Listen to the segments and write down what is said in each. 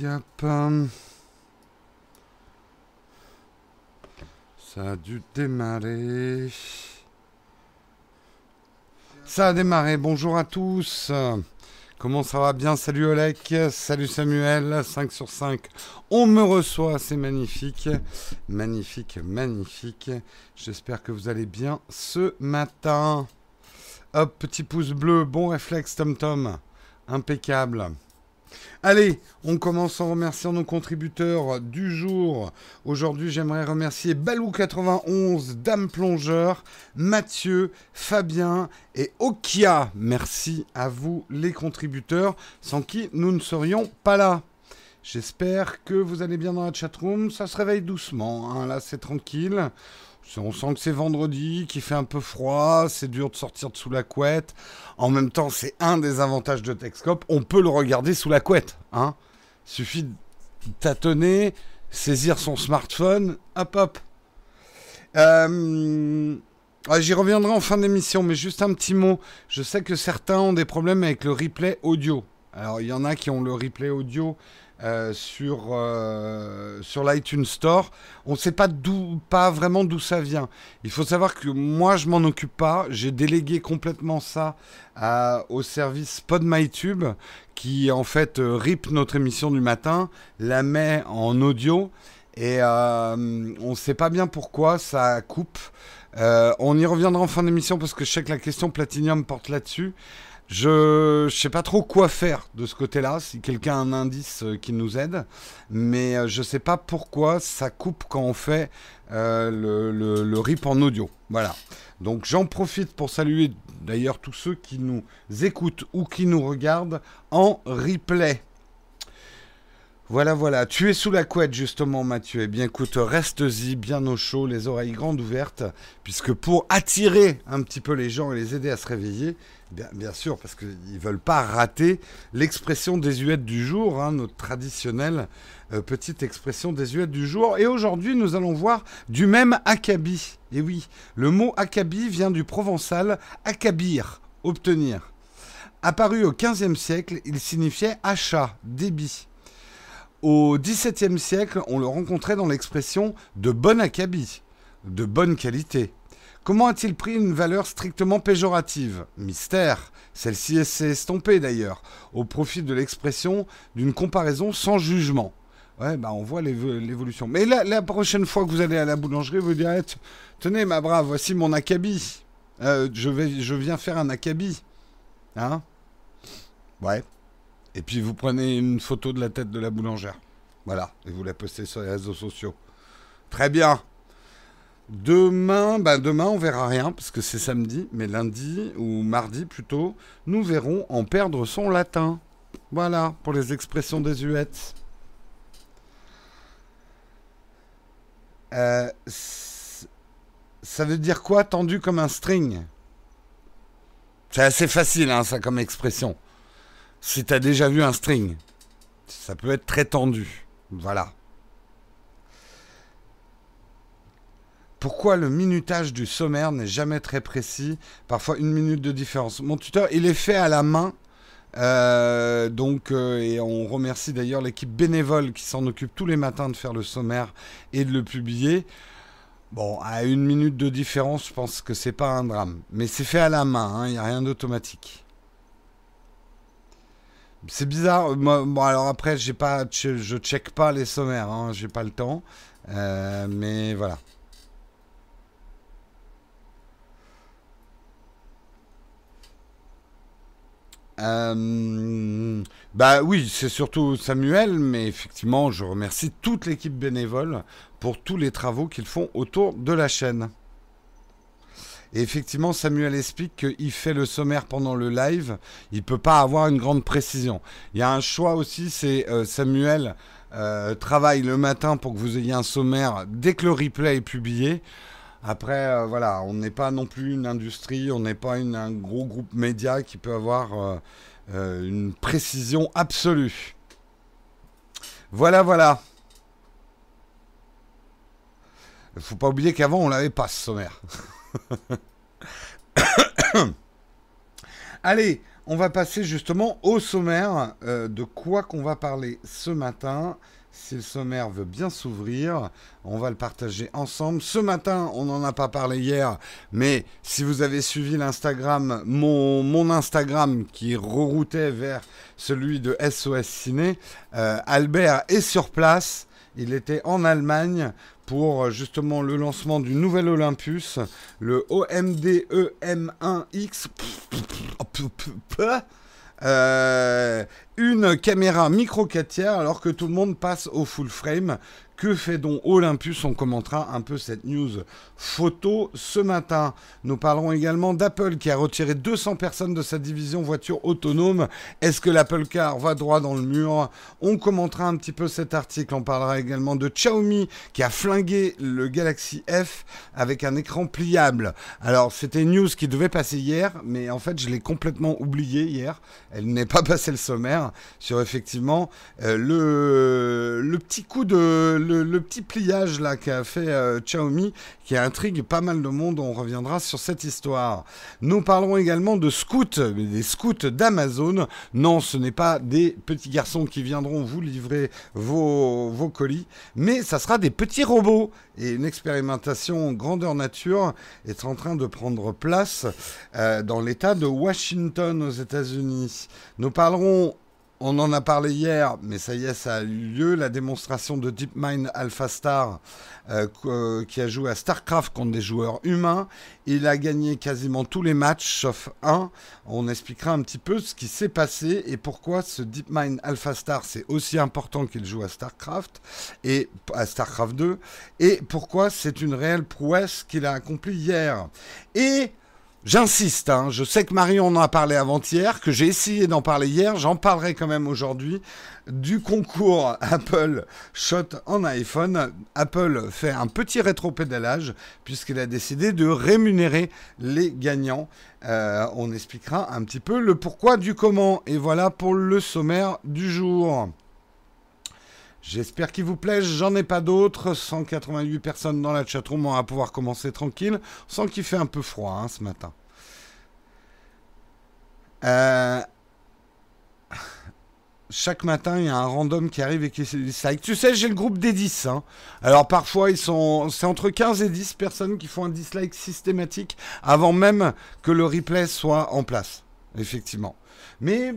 Hum. Ça a dû démarrer. Ça a démarré. Bonjour à tous. Comment ça va bien? Salut Olek, salut Samuel, 5 sur 5. On me reçoit, c'est magnifique. Magnifique, magnifique. J'espère que vous allez bien ce matin. Hop, petit pouce bleu, bon réflexe Tom Tom. Impeccable. Allez, on commence en remerciant nos contributeurs du jour. Aujourd'hui, j'aimerais remercier Balou91, Dame Plongeur, Mathieu, Fabien et Okia. Merci à vous les contributeurs, sans qui nous ne serions pas là. J'espère que vous allez bien dans la chatroom. Ça se réveille doucement, hein. là c'est tranquille. On sent que c'est vendredi, qu'il fait un peu froid, c'est dur de sortir de sous la couette. En même temps, c'est un des avantages de Texcope. On peut le regarder sous la couette. Hein. Suffit de tâtonner, saisir son smartphone, hop hop. Euh, J'y reviendrai en fin d'émission, mais juste un petit mot. Je sais que certains ont des problèmes avec le replay audio. Alors, il y en a qui ont le replay audio euh, sur, euh, sur l'iTunes Store. On ne sait pas, pas vraiment d'où ça vient. Il faut savoir que moi, je m'en occupe pas. J'ai délégué complètement ça au service PodMyTube qui, en fait, euh, rip notre émission du matin, la met en audio et on ne sait pas bien pourquoi ça coupe. on y reviendra en fin d'émission parce que je sais que la question Platinium porte là-dessus. Je ne sais pas trop quoi faire de ce côté-là, si quelqu'un a un indice euh, qui nous aide, mais euh, je ne sais pas pourquoi ça coupe quand on fait euh, le, le, RIP en audio. Voilà. Donc j'en profite pour saluer d'ailleurs tous ceux qui nous écoutent ou qui nous regardent en replay. Voilà, voilà. Tu es sous la couette, justement, Mathieu. Eh bien, écoute, reste-y, bien au chaud, les oreilles grandes ouvertes, puisque pour attirer un petit peu les gens et les aider à se réveiller, Bien, sûr, parce qu'ils ne veulent pas rater l'expression désuète du jour, hein, notre traditionnelle euh, petite expression désuète du jour. Et aujourd'hui, nous allons voir du même acabit. Et oui, le mot acabit vient du provençal acabir, obtenir. Apparu au XVe siècle, il signifiait achat, débit. Au XVIIe siècle, on le rencontrait dans l'expression de bon acabit, de bonne qualité. Comment a-t-il pris une valeur strictement péjorative? Mystère. Celle-ci s'est estompée d'ailleurs, au profit de l'expression d'une comparaison sans jugement. Ouais, bah on voit l'évolution. Mais la, prochaine fois que vous allez à la boulangerie, vous direz Tenez, ma brave, voici mon acabit. Euh, je, viens faire un acabit. Hein? Ouais. Et puis vous prenez une photo de la tête de la boulangère. Voilà. Et vous la postez sur les réseaux sociaux. Très bien. Demain, bah demain, on verra rien parce que c'est samedi, mais lundi ou mardi plutôt, nous verrons en perdre son latin. Voilà pour les expressions désuètes. Euh, ça veut dire quoi tendu comme un string? C'est assez facile, hein, ça, comme expression. Si tu as déjà vu un string, ça peut être très tendu. Voilà. Pourquoi le minutage du sommaire n'est jamais très précis Parfois une minute de différence? Mon tuteur, il est fait à la main. Euh, donc, euh, et on remercie d'ailleurs l'équipe bénévole qui s'en occupe tous les matins de faire le sommaire et de le publier. Bon, à une minute de différence, je pense que c'est pas un drame. Mais c'est fait à la main, il hein, n'y a rien d'automatique. C'est bizarre. bon, alors après, pas, je, check pas les sommaires, hein, j'ai pas le temps. Euh, mais voilà. Euh, bah oui, c'est surtout Samuel, mais effectivement, je remercie toute l'équipe bénévole pour tous les travaux qu'ils font autour de la chaîne. Et effectivement, Samuel explique qu'il fait le sommaire pendant le live. Il ne peut pas avoir une grande précision. Il y a un choix aussi, c'est euh, Samuel euh, travaille le matin pour que vous ayez un sommaire dès que le replay est publié. Après, euh, voilà, on n'est pas non plus une industrie, on n'est pas un gros groupe média qui peut avoir euh, euh, une précision absolue. Voilà, voilà. Il faut pas oublier qu'avant, on l'avait pas, ce sommaire. Allez, on va passer justement au sommaire de quoi qu'on va parler ce matin. Si le sommaire veut bien s'ouvrir, on va le partager ensemble. Ce matin, on n'en a pas parlé hier, mais si vous avez suivi l'Instagram, mon, Instagram qui reroutait vers celui de SOS Ciné, euh, Albert est sur place. Il était en Allemagne pour justement le lancement du nouvel Olympus, le OMD EM1X. Euh, une caméra micro 4 tiers alors que tout le monde passe au full frame. Que fait donc Olympus On commentera un peu cette news photo ce matin. Nous parlerons également d'Apple qui a retiré 200 personnes de sa division voiture autonome. Est-ce que l'Apple Car va droit dans le mur On commentera un petit peu cet article. On parlera également de Xiaomi qui a flingué le Galaxy F avec un écran pliable. Alors c'était une news qui devait passer hier, mais en fait je l'ai complètement oublié hier. Elle n'est pas passée le sommaire sur effectivement euh, le petit coup de le, petit pliage là qu'a fait euh, Xiaomi qui intrigue pas mal de monde. On reviendra sur cette histoire. Nous parlerons également de scouts, des scouts d'Amazon. Non, ce n'est pas des petits garçons qui viendront vous livrer vos, colis, mais ça sera des petits robots. Et une expérimentation grandeur nature est en train de prendre place euh, dans l'État de Washington aux États-Unis. Nous parlerons on en a parlé hier, mais ça y est, ça a eu lieu, la démonstration de DeepMind AlphaStar euh, euh, qui a joué à StarCraft contre des joueurs humains. Il a gagné quasiment tous les matchs, sauf un. On expliquera un petit peu ce qui s'est passé et pourquoi ce DeepMind AlphaStar, c'est aussi important qu'il joue à StarCraft et à StarCraft 2, et pourquoi c'est une réelle prouesse qu'il a accomplie hier. Et J'insiste, hein, je sais que Marion en a parlé avant-hier, que j'ai essayé d'en parler hier, j'en parlerai quand même aujourd'hui, du concours Apple Shot en iPhone. Apple fait un petit rétro-pédalage puisqu'il a décidé de rémunérer les gagnants. Euh, on expliquera un petit peu le pourquoi du comment. Et voilà pour le sommaire du jour. J'espère qu'il vous plaît. J'en ai pas d'autres. 188 personnes dans la chatroom. On va pouvoir commencer tranquille. Sans qu'il fait un peu froid hein, ce matin. Euh, chaque matin, il y a un random qui arrive et qui dislike. Tu sais, j'ai le groupe des 10. Hein. Alors parfois, ils sont, c'est entre 15 et 10 personnes qui font un dislike systématique avant même que le replay soit en place. Effectivement. Mais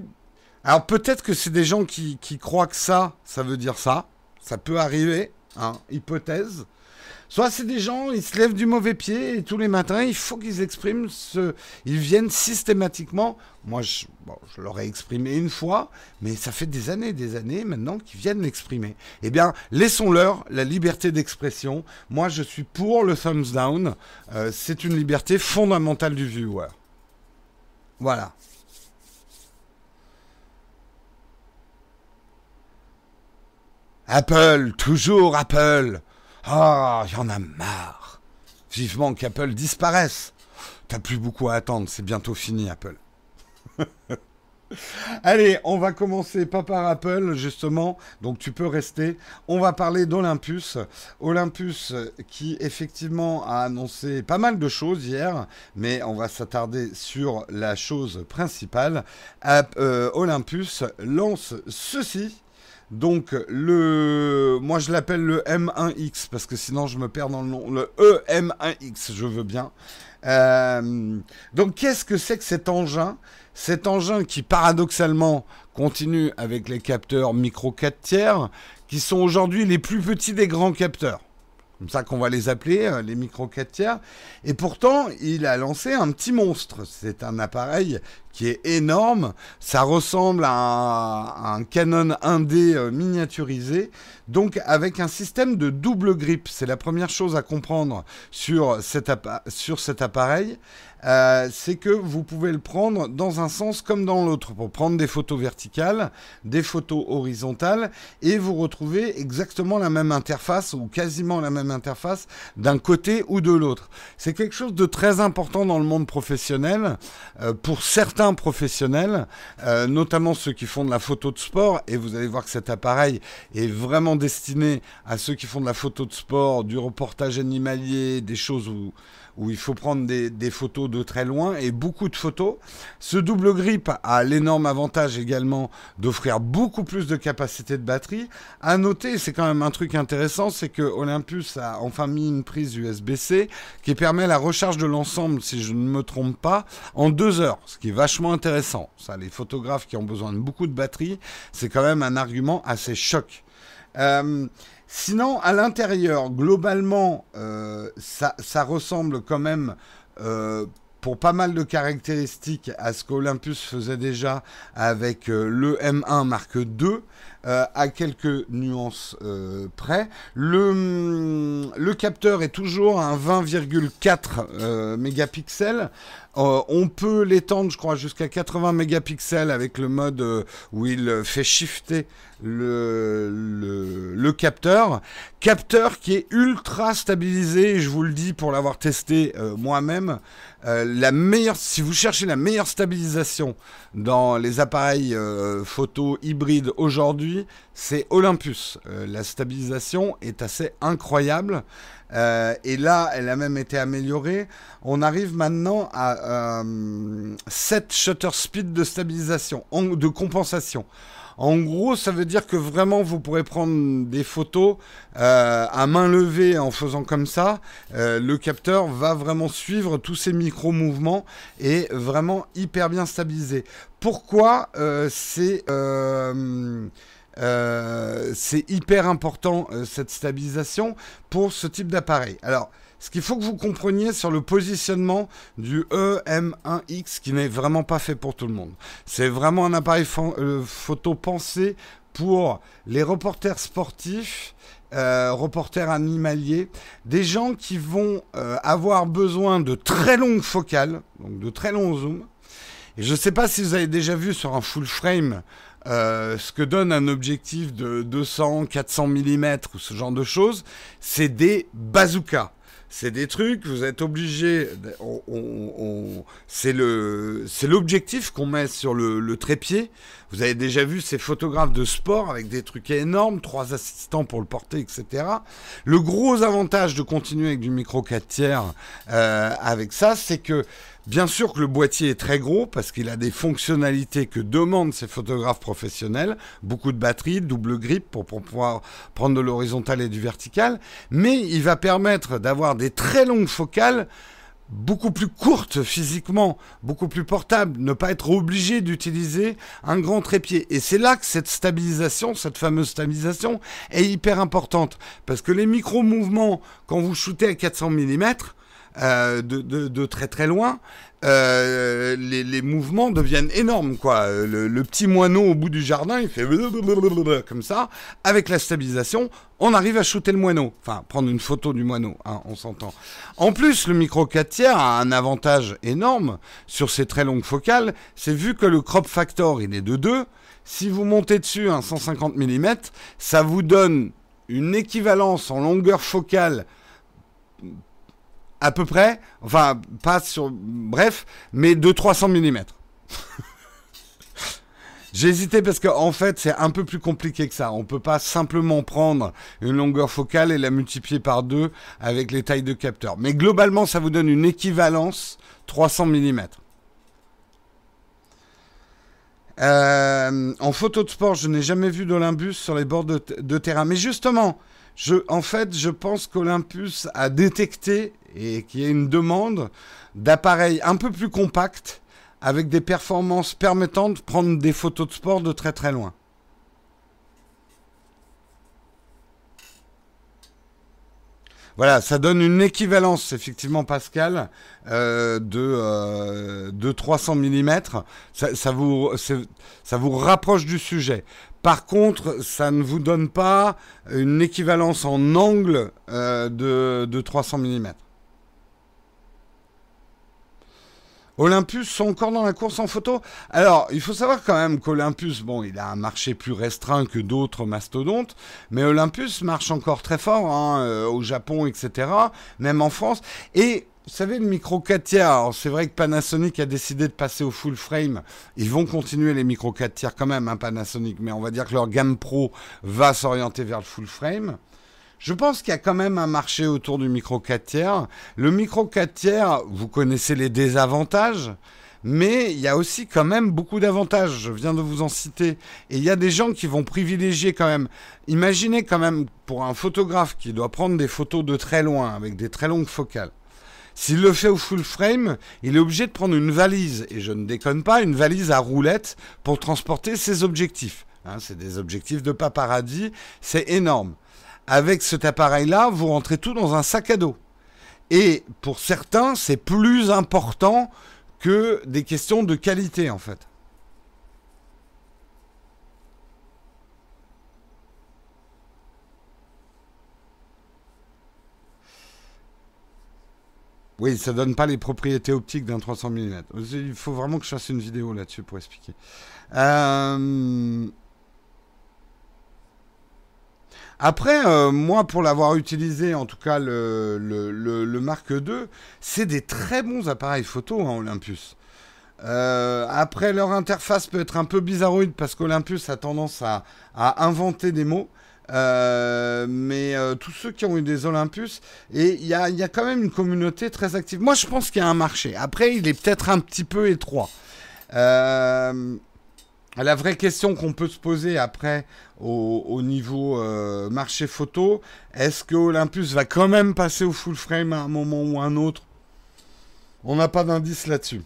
alors peut-être que c'est des gens qui, croient que ça, ça veut dire ça. Ça peut arriver, hein, hypothèse. Soit c'est des gens, ils se lèvent du mauvais pied et tous les matins, il faut qu'ils expriment ce... Ils viennent systématiquement. Moi, je, bon, je l'aurais exprimé une fois, mais ça fait des années des années maintenant qu'ils viennent l'exprimer. Eh bien, laissons-leur la liberté d'expression. Moi, je suis pour le thumbs down. Euh, c'est une liberté fondamentale du viewer. Voilà. Apple, toujours Apple. Ah, il y en a marre. Vivement qu'Apple disparaisse. T'as plus beaucoup à attendre, c'est bientôt fini Apple. Allez, on va commencer pas par Apple justement, donc tu peux rester. On va parler d'Olympus. Olympus qui effectivement a annoncé pas mal de choses hier, mais on va s'attarder sur la chose principale. Euh, Olympus lance ceci. Donc, le, moi je l'appelle le M1X parce que sinon je me perds dans le nom. Le EM1X, je veux bien. Euh, donc, qu'est-ce que c'est que cet engin? Cet engin qui paradoxalement continue avec les capteurs micro 4 tiers, qui sont aujourd'hui les plus petits des grands capteurs comme ça qu'on va les appeler, euh, les micro 4 tiers. Et pourtant, il a lancé un petit monstre. C'est un appareil qui est énorme. Ça ressemble à un, Canon 1D euh, miniaturisé, donc avec un système de double grip. C'est la première chose à comprendre sur cet appareil. Euh, c'est que vous pouvez le prendre dans un sens comme dans l'autre pour prendre des photos verticales, des photos horizontales et vous retrouvez exactement la même interface ou quasiment la même interface d'un côté ou de l'autre. C'est quelque chose de très important dans le monde professionnel euh, pour certains professionnels, euh, notamment ceux qui font de la photo de sport et vous allez voir que cet appareil est vraiment destiné à ceux qui font de la photo de sport, du reportage animalier, des choses où où il faut prendre des, photos de très loin et beaucoup de photos. Ce double grip a l'énorme avantage également d'offrir beaucoup plus de capacité de batterie. À noter, c'est quand même un truc intéressant, c'est que Olympus a enfin mis une prise USB-C qui permet la recharge de l'ensemble, si je ne me trompe pas, en deux heures, ce qui est vachement intéressant. Ça, les photographes qui ont besoin de beaucoup de batterie, c'est quand même un argument assez choc. Euh, sinon, à l'intérieur, globalement, euh, ça, ressemble quand même euh, pour pas mal de caractéristiques à ce qu'Olympus faisait déjà avec le M1 Mark II. À quelques nuances près. Le, le, capteur est toujours un 20,4 mégapixels. Euh, on peut l'étendre, je crois, jusqu'à 80 mégapixels avec le mode euh, où il fait shifter le, le, capteur. Capteur qui est ultra stabilisé, je vous le dis pour l'avoir testé euh, moi-même. si vous cherchez la meilleure stabilisation dans les appareils photo hybrides aujourd'hui, c'est Olympus. la stabilisation est assez incroyable. Euh, et là, elle a même été améliorée. On arrive maintenant à 7 euh, shutter speed de stabilisation, de compensation. En gros, ça veut dire que vraiment, vous pourrez prendre des photos euh, à main levée en faisant comme ça. le capteur va vraiment suivre tous ces micro-mouvements et vraiment hyper bien stabilisé. Pourquoi c'est euh, c'est hyper important euh, cette stabilisation pour ce type d'appareil. Alors, ce qu'il faut que vous compreniez sur le positionnement du EM1X qui n'est vraiment pas fait pour tout le monde. C'est vraiment un appareil euh, photo pensé pour les reporters sportifs, reporters animaliers, des gens qui vont avoir besoin de très longues focales, donc de très longs zooms. Et je ne sais pas si vous avez déjà vu sur un full frame euh, ce que donne un objectif de 200, 400 mm ou ce genre de choses, c'est des bazookas. C'est des trucs, vous êtes obligé. c'est l'objectif qu'on met sur le, le, trépied. Vous avez déjà vu ces photographes de sport avec des trucs énormes, trois assistants pour le porter, etc. Le gros avantage de continuer avec du micro 4 tiers euh, avec ça, c'est que Bien sûr que le boîtier est très gros parce qu'il a des fonctionnalités que demandent ces photographes professionnels, beaucoup de batterie, double grip pour, pouvoir prendre de l'horizontal et du vertical, mais il va permettre d'avoir des très longues focales beaucoup plus courtes physiquement, beaucoup plus portables, ne pas être obligé d'utiliser un grand trépied. Et c'est là que cette stabilisation, cette fameuse stabilisation, est hyper importante. Parce que les micro-mouvements, quand vous shootez à 400 mm, euh, de, très très loin, euh, les, mouvements deviennent énormes. quoi. Le, petit moineau au bout du jardin, il fait comme ça. Avec la stabilisation, on arrive à shooter le moineau. Enfin, prendre une photo du moineau, hein, on s'entend. En plus, le micro 4 tiers a un avantage énorme sur ces très longues focales. C'est vu que le crop factor, il est de 2. Si vous montez dessus un 150 mm, ça vous donne une équivalence en longueur focale à peu près, enfin pas sur, bref, mais de 300 mm. J'ai hésité parce qu'en en fait c'est un peu plus compliqué que ça. On peut pas simplement prendre une longueur focale et la multiplier par deux avec les tailles de capteurs. Mais globalement ça vous donne une équivalence 300 mm. Euh, en photo de sport, je n'ai jamais vu d'Olympus sur les bords de terrain. Mais justement, en fait, je pense qu'Olympus a détecté et qu'il y a une demande d'appareils un peu plus compacts avec des performances permettant de prendre des photos de sport de très très loin. Voilà, ça donne une équivalence, effectivement, Pascal, euh, de, euh, de 300 mm. Ça, vous, ça vous rapproche du sujet. Par contre, ça ne vous donne pas une équivalence en angle euh, de, de 300 mm. Olympus sont encore dans la course en photo? Alors, il faut savoir quand même qu'Olympus, bon, il a un marché plus restreint que d'autres mastodontes, mais Olympus marche encore très fort hein, euh, au Japon, etc., même en France. Et vous savez, le micro 4 tiers, c'est vrai que Panasonic a décidé de passer au full frame. Ils vont continuer les micro 4 tiers quand même, hein, Panasonic, mais on va dire que leur gamme pro va s'orienter vers le full frame. Je pense qu'il y a quand même un marché autour du micro 4 tiers. Le micro 4 tiers, vous connaissez les désavantages, mais il y a aussi quand même beaucoup d'avantages. Je viens de vous en citer. Et il y a des gens qui vont privilégier quand même. Imaginez quand même pour un photographe qui doit prendre des photos de très loin, avec des très longues focales. S'il le fait au full frame, il est obligé de prendre une valise, et je ne déconne pas, une valise à roulettes pour transporter ses objectifs. Hein, c'est des objectifs de paparazzi, c'est énorme avec cet appareil-là, vous rentrez tout dans un sac à dos. Et pour certains, c'est plus important que des questions de qualité, en fait. Oui, ça donne pas les propriétés optiques d'un 300 mm. Il faut vraiment que je fasse une vidéo là-dessus pour expliquer. Euh... Après, euh, moi, pour l'avoir utilisé, en tout cas le, le, Mark II, c'est des très bons appareils photo, hein, Olympus. Euh, après, leur interface peut être un peu bizarroïde parce qu'Olympus a tendance à, inventer des mots. Mais tous ceux qui ont eu des Olympus, et il y a, y a, quand même une communauté très active. Moi, je pense qu'il y a un marché. Après, il est peut-être un petit peu étroit. Euh, la vraie question qu'on peut se poser après au, niveau euh, marché photo, est-ce que Olympus va quand même passer au full frame à un moment ou à un autre? On n'a pas d'indice là-dessus.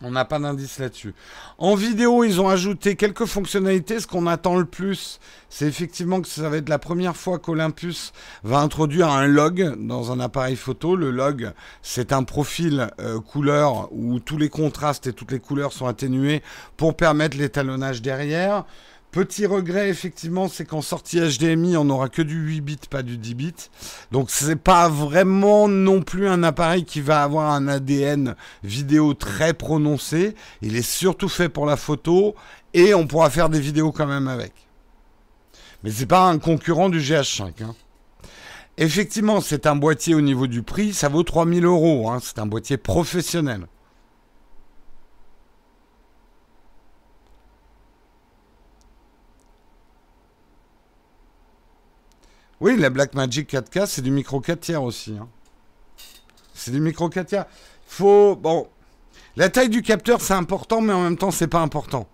On n'a pas d'indice là-dessus. En vidéo, ils ont ajouté quelques fonctionnalités. Ce qu'on attend le plus, c'est effectivement que ça va être la première fois qu'Olympus va introduire un log dans un appareil photo. Le log, c'est un profil euh, couleur où tous les contrastes et toutes les couleurs sont atténués pour permettre l'étalonnage derrière. Petit regret, effectivement, c'est qu'en sortie HDMI, on n'aura que du 8 bits, pas du 10 bits. Donc, c'est pas vraiment non plus un appareil qui va avoir un ADN vidéo très prononcé. Il est surtout fait pour la photo et on pourra faire des vidéos quand même avec. Mais c'est pas un concurrent du GH5. Hein. Effectivement, c'est un boîtier au niveau du prix, ça vaut 3000 euros. Hein. C'est un boîtier professionnel. Oui, la Blackmagic 4K, c'est du micro 4 tiers aussi. Hein. C'est du micro 4 tiers. Faut. Bon. La taille du capteur, c'est important, mais en même temps, c'est pas important.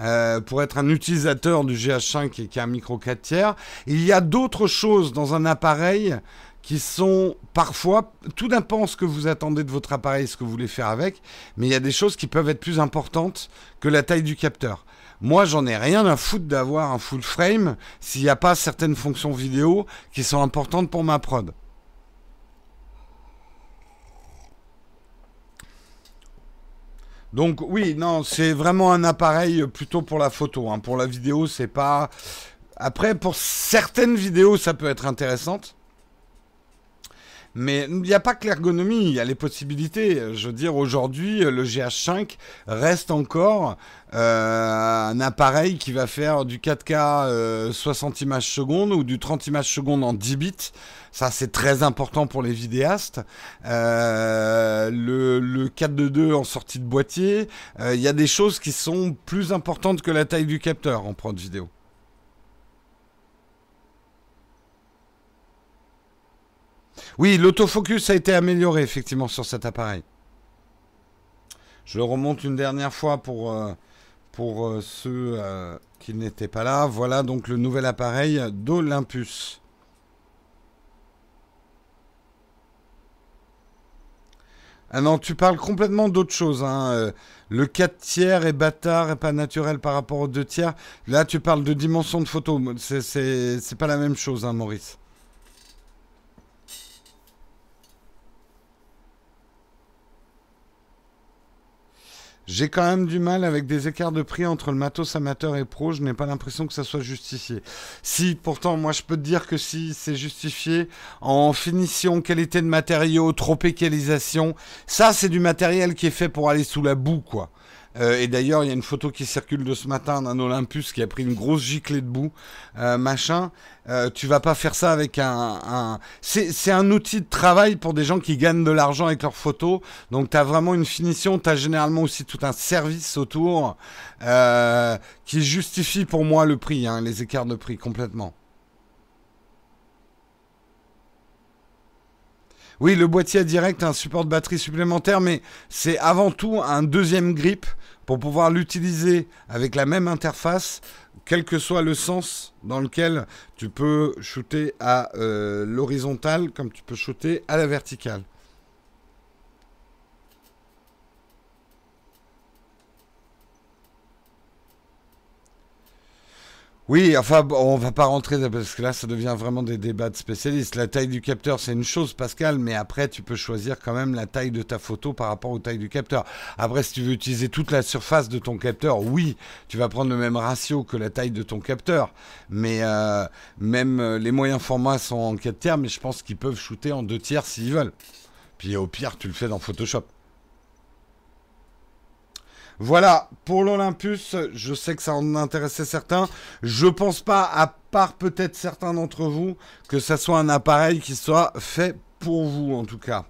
Euh, pour être un utilisateur du GH5 et qui a un micro 4 tiers, il y a d'autres choses dans un appareil qui sont parfois, tout dépend ce que vous attendez de votre appareil, ce que vous voulez faire avec, mais il y a des choses qui peuvent être plus importantes que la taille du capteur. Moi, j'en ai rien à foutre d'avoir un full frame s'il n'y a pas certaines fonctions vidéo qui sont importantes pour ma prod. Donc oui, non, c'est vraiment un appareil plutôt pour la photo. Hein. Pour la vidéo, c'est pas. Après, pour certaines vidéos, ça peut être intéressante. Mais il n'y a pas que l'ergonomie, il y a les possibilités. Je veux dire, aujourd'hui, le GH5 reste encore euh, un appareil qui va faire du 4K 60 euh, images secondes ou du 30 images secondes en 10 bits. Ça, c'est très important pour les vidéastes. Euh, le, le 4.2.2 en sortie de boîtier, il y a des choses qui sont plus importantes que la taille du capteur en prod vidéo. Oui, l'autofocus a été amélioré effectivement sur cet appareil. Je le remonte une dernière fois pour, euh, pour euh, ceux euh, qui n'étaient pas là. Voilà donc le nouvel appareil d'Olympus. Ah non, tu parles complètement d'autre chose. Hein. Le 4 tiers est bâtard et pas naturel par rapport aux 2 tiers. Là, tu parles de dimension de photo. C'est pas la même chose, hein, Maurice. J'ai quand même du mal avec des écarts de prix entre le matos amateur et pro. Je n'ai pas l'impression que ça soit justifié. Si, pourtant, moi, je peux te dire que si c'est justifié en finition, qualité de matériaux, tropicalisation, ça, c'est du matériel qui est fait pour aller sous la boue, quoi. Euh, et d'ailleurs, il y a une photo qui circule de ce matin d'un Olympus qui a pris une grosse giclée de boue, euh, machin. Euh, tu vas pas faire ça avec un. un... C'est un outil de travail pour des gens qui gagnent de l'argent avec leurs photos. Donc, tu as vraiment une finition. Tu as généralement aussi tout un service autour qui justifie pour moi le prix, hein, les écarts de prix complètement. Oui, le boîtier direct a un support de batterie supplémentaire, mais c'est avant tout un deuxième grip pour pouvoir l'utiliser avec la même interface, quel que soit le sens dans lequel tu peux shooter à euh, l'horizontale comme tu peux shooter à la verticale. Oui, enfin, on va pas rentrer parce que là, ça devient vraiment des débats de spécialistes. La taille du capteur, c'est une chose, Pascal, mais après, tu peux choisir quand même la taille de ta photo par rapport aux tailles du capteur. Après, si tu veux utiliser toute la surface de ton capteur, oui, tu vas prendre le même ratio que la taille de ton capteur. Mais euh, même euh, les moyens formats sont en 4 tiers, mais je pense qu'ils peuvent shooter en 2 tiers s'ils veulent. Puis au pire, tu le fais dans Photoshop. Voilà, pour l'Olympus, je sais que ça en intéressait certains. Je pense pas, à part peut-être certains d'entre vous, que ça soit un appareil qui soit fait pour vous en tout cas.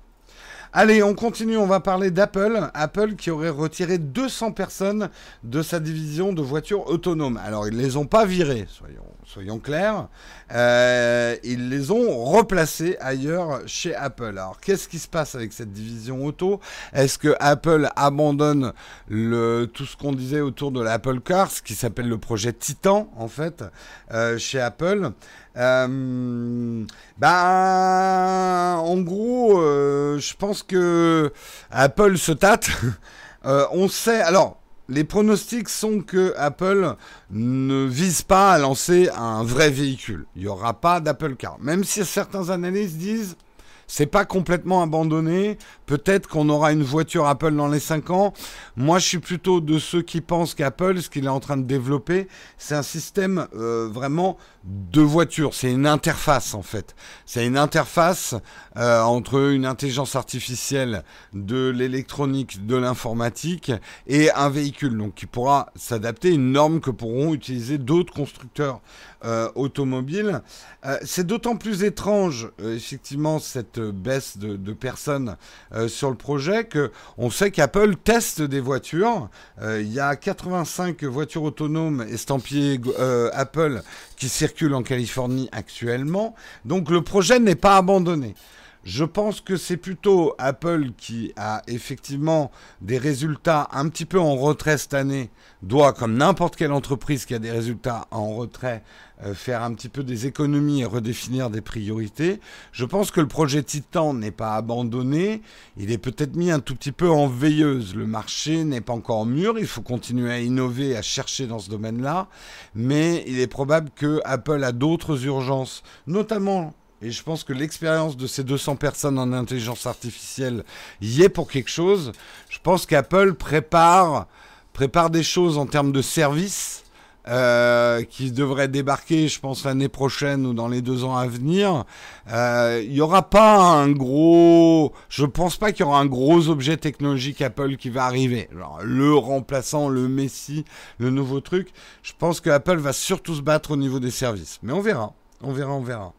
Allez, on continue, on va parler d'Apple. Apple qui aurait retiré 200 personnes de sa division de voitures autonomes. Alors, ils ne les ont pas virées, soyons, soyons clairs. Euh, ils les ont replacés ailleurs chez Apple. Alors, qu'est-ce qui se passe avec cette division auto? Est-ce que Apple abandonne le, tout ce qu'on disait autour de l'Apple Car, ce qui s'appelle le projet Titan, en fait, euh, chez Apple? Euh, ben, en gros, euh, je pense que Apple se tâte. On sait. Alors, les pronostics sont que Apple ne vise pas à lancer un vrai véhicule. Il n'y aura pas d'Apple Car. Même si certains analystes disent c'est pas complètement abandonné. Peut-être qu'on aura une voiture Apple dans les 5 ans. Moi, je suis plutôt de ceux qui pensent qu'Apple, ce qu'il est en train de développer, c'est un système euh, vraiment de voiture. C'est une interface, en fait. C'est une interface euh, entre une intelligence artificielle, de l'électronique, de l'informatique et un véhicule. Donc, qui pourra s'adapter, une norme que pourront utiliser d'autres constructeurs euh, automobiles. c'est d'autant plus étrange, effectivement, cette baisse de, de personnes euh, sur le projet que on sait qu'Apple teste des voitures. Euh, il y a 85 voitures autonomes estampillées euh, Apple qui circulent en Californie actuellement. Donc le projet n'est pas abandonné. Je pense que c'est plutôt Apple qui a effectivement des résultats un petit peu en retrait cette année, doit, comme n'importe quelle entreprise qui a des résultats en retrait, faire un petit peu des économies et redéfinir des priorités. Je pense que le projet Titan n'est pas abandonné, il est peut-être mis un tout petit peu en veilleuse. Le marché n'est pas encore mûr, il faut continuer à innover, à chercher dans ce domaine-là, mais il est probable que Apple a d'autres urgences, notamment et je pense que l'expérience de ces 200 personnes en intelligence artificielle y est pour quelque chose. Je pense qu'Apple prépare, prépare des choses en termes de services euh, qui devraient débarquer, je pense, l'année prochaine ou dans les deux ans à venir. Euh, il n'y aura pas un gros... Je pense pas qu'il y aura un gros objet technologique Apple qui va arriver. le remplaçant, le Messi, le nouveau truc. Je pense que Apple va surtout se battre au niveau des services. Mais on verra. On verra, on verra.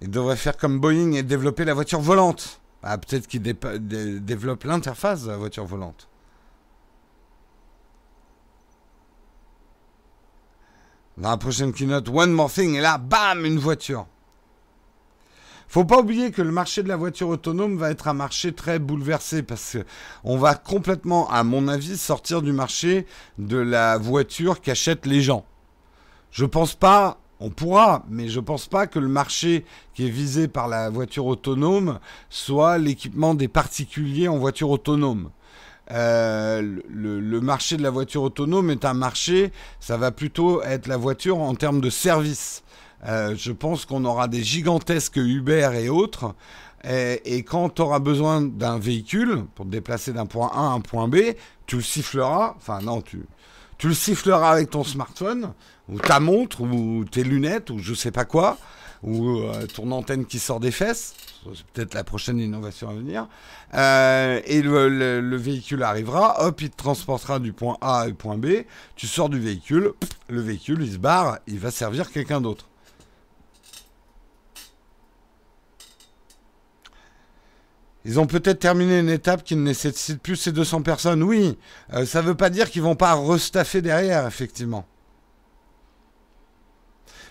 Il devrait faire comme Boeing et développer la voiture volante. Ah, peut-être qu'il développe l'interface de la voiture volante. Dans la prochaine keynote, One More Thing, et là, bam, une voiture. Faut pas oublier que le marché de la voiture autonome va être un marché très bouleversé parce qu'on va complètement, à mon avis, sortir du marché de la voiture qu'achètent les gens. Je pense pas on pourra, mais je ne pense pas que le marché qui est visé par la voiture autonome soit l'équipement des particuliers en voiture autonome. Euh, le, marché de la voiture autonome est un marché, ça va plutôt être la voiture en termes de service. Euh, je pense qu'on aura des gigantesques Uber et autres. Et, quand tu auras besoin d'un véhicule pour te déplacer d'un point A à un point B, tu le siffleras. Enfin, non, tu, tu le siffleras avec ton smartphone ou ta montre, ou tes lunettes, ou je sais pas quoi, ou euh, ton antenne qui sort des fesses. C'est peut-être la prochaine innovation à venir. Euh, et le, véhicule arrivera, hop, il te transportera du point A au point B. Tu sors du véhicule, le véhicule, il se barre, il va servir quelqu'un d'autre. Ils ont peut-être terminé une étape qui ne nécessite plus ces 200 personnes. Oui, euh, ça ne veut pas dire qu'ils vont pas restaffer derrière, effectivement.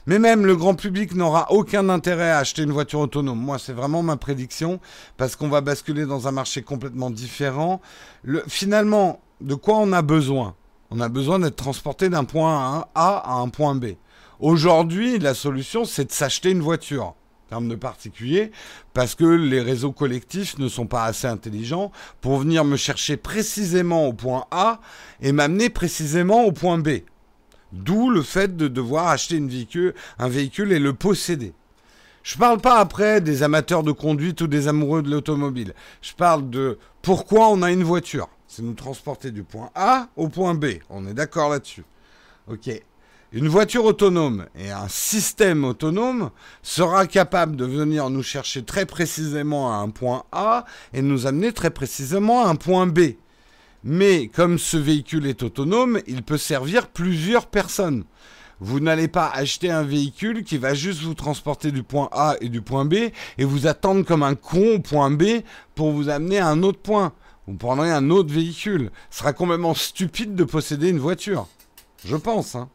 Mais même le grand public n'aura aucun intérêt à acheter une voiture autonome. Moi, c'est vraiment ma prédiction, parce qu'on va basculer dans un marché complètement différent. Le, finalement, de quoi on a besoin? On a besoin d'être transporté d'un point A à un point B. Aujourd'hui, la solution, c'est de s'acheter une voiture termes de particulier, parce que les réseaux collectifs ne sont pas assez intelligents pour venir me chercher précisément au point A et m'amener précisément au point B. D'où le fait de devoir acheter une véhicule, un véhicule et le posséder. Je ne parle pas après des amateurs de conduite ou des amoureux de l'automobile. Je parle de pourquoi on a une voiture. C'est nous transporter du point A au point B. On est d'accord là-dessus. Une voiture autonome et un système autonome sera capable de venir nous chercher très précisément à un point A et nous amener très précisément à un point B. Mais comme ce véhicule est autonome, il peut servir plusieurs personnes. Vous n'allez pas acheter un véhicule qui va juste vous transporter du point A et du point B et vous attendre comme un con au point B pour vous amener à un autre point. Vous prendrez un autre véhicule. Ce sera complètement stupide de posséder une voiture. Je pense, hein.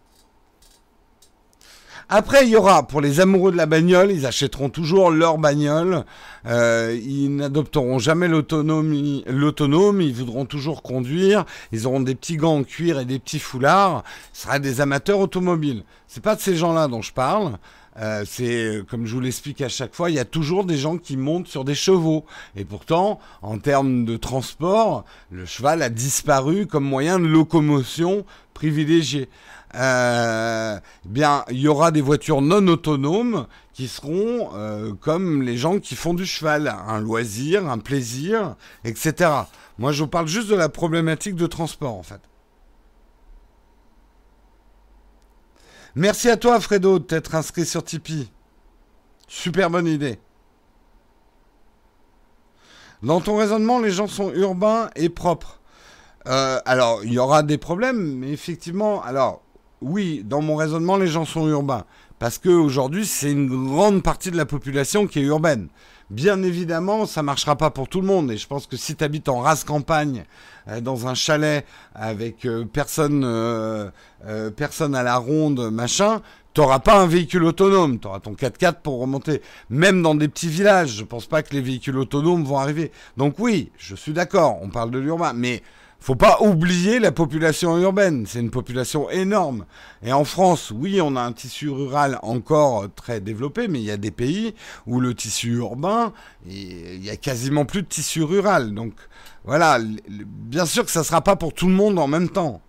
Après, il y aura, pour les amoureux de la bagnole, ils achèteront toujours leur bagnole. Euh, ils n'adopteront jamais l'autonomie, l'autonome. Ils voudront toujours conduire. Ils auront des petits gants en cuir et des petits foulards. Ce sera des amateurs automobiles. C'est pas de ces gens-là dont je parle. Euh, c'est comme je vous l'explique à chaque fois, il y a toujours des gens qui montent sur des chevaux. Et pourtant, en termes de transport, le cheval a disparu comme moyen de locomotion privilégié. Euh, bien, il y aura des voitures non autonomes qui seront euh, comme les gens qui font du cheval, un loisir, un plaisir, etc. Moi, je vous parle juste de la problématique de transport, en fait. Merci à toi, Fredo, de t'être inscrit sur Tipeee. Super bonne idée. Dans ton raisonnement, les gens sont urbains et propres. Euh, alors, il y aura des problèmes, mais effectivement, alors, oui, dans mon raisonnement, les gens sont urbains. Parce qu'aujourd'hui, c'est une grande partie de la population qui est urbaine. Bien évidemment, ça ne marchera pas pour tout le monde. Et je pense que si tu habites en race campagne, euh, dans un chalet avec euh, personne, euh, personne à la ronde, machin, tu n'auras pas un véhicule autonome. Tu auras ton 4x4 pour remonter. Même dans des petits villages, je ne pense pas que les véhicules autonomes vont arriver. Donc oui, je suis d'accord, on parle de l'urbain. Mais faut pas oublier la population urbaine. C'est une population énorme. Et en France, oui, on a un tissu rural encore très développé, mais il y a des pays où le tissu urbain, il y a quasiment plus de tissu rural. Donc voilà, bien sûr que ça ne sera pas pour tout le monde en même temps.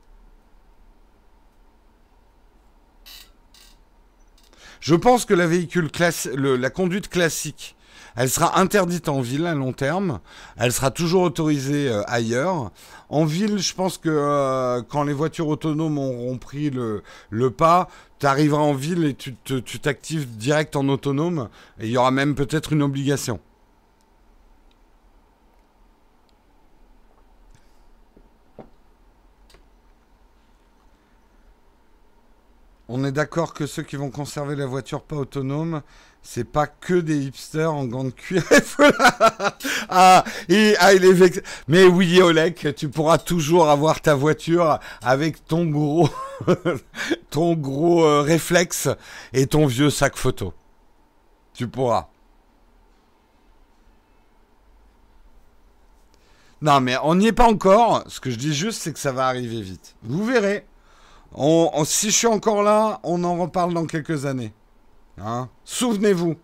Je pense que la véhicule la conduite classique elle sera interdite en ville à long terme. Elle sera toujours autorisée euh, ailleurs. En ville, je pense que euh, quand les voitures autonomes auront pris le, le pas, tu arriveras en ville et tu t'actives direct en autonome. Il y aura même peut-être une obligation. On est d'accord que ceux qui vont conserver la voiture pas autonome, c'est pas que des hipsters en gants de cuir. ah, et, ah, il est vexé. Mais oui, Olek, tu pourras toujours avoir ta voiture avec ton gros, ton gros euh, réflexe et ton vieux sac photo. Tu pourras. Non, mais on n'y est pas encore. Ce que je dis juste, c'est que ça va arriver vite. Vous verrez. si je suis encore là, on en reparle dans quelques années. Hein? Souvenez-vous.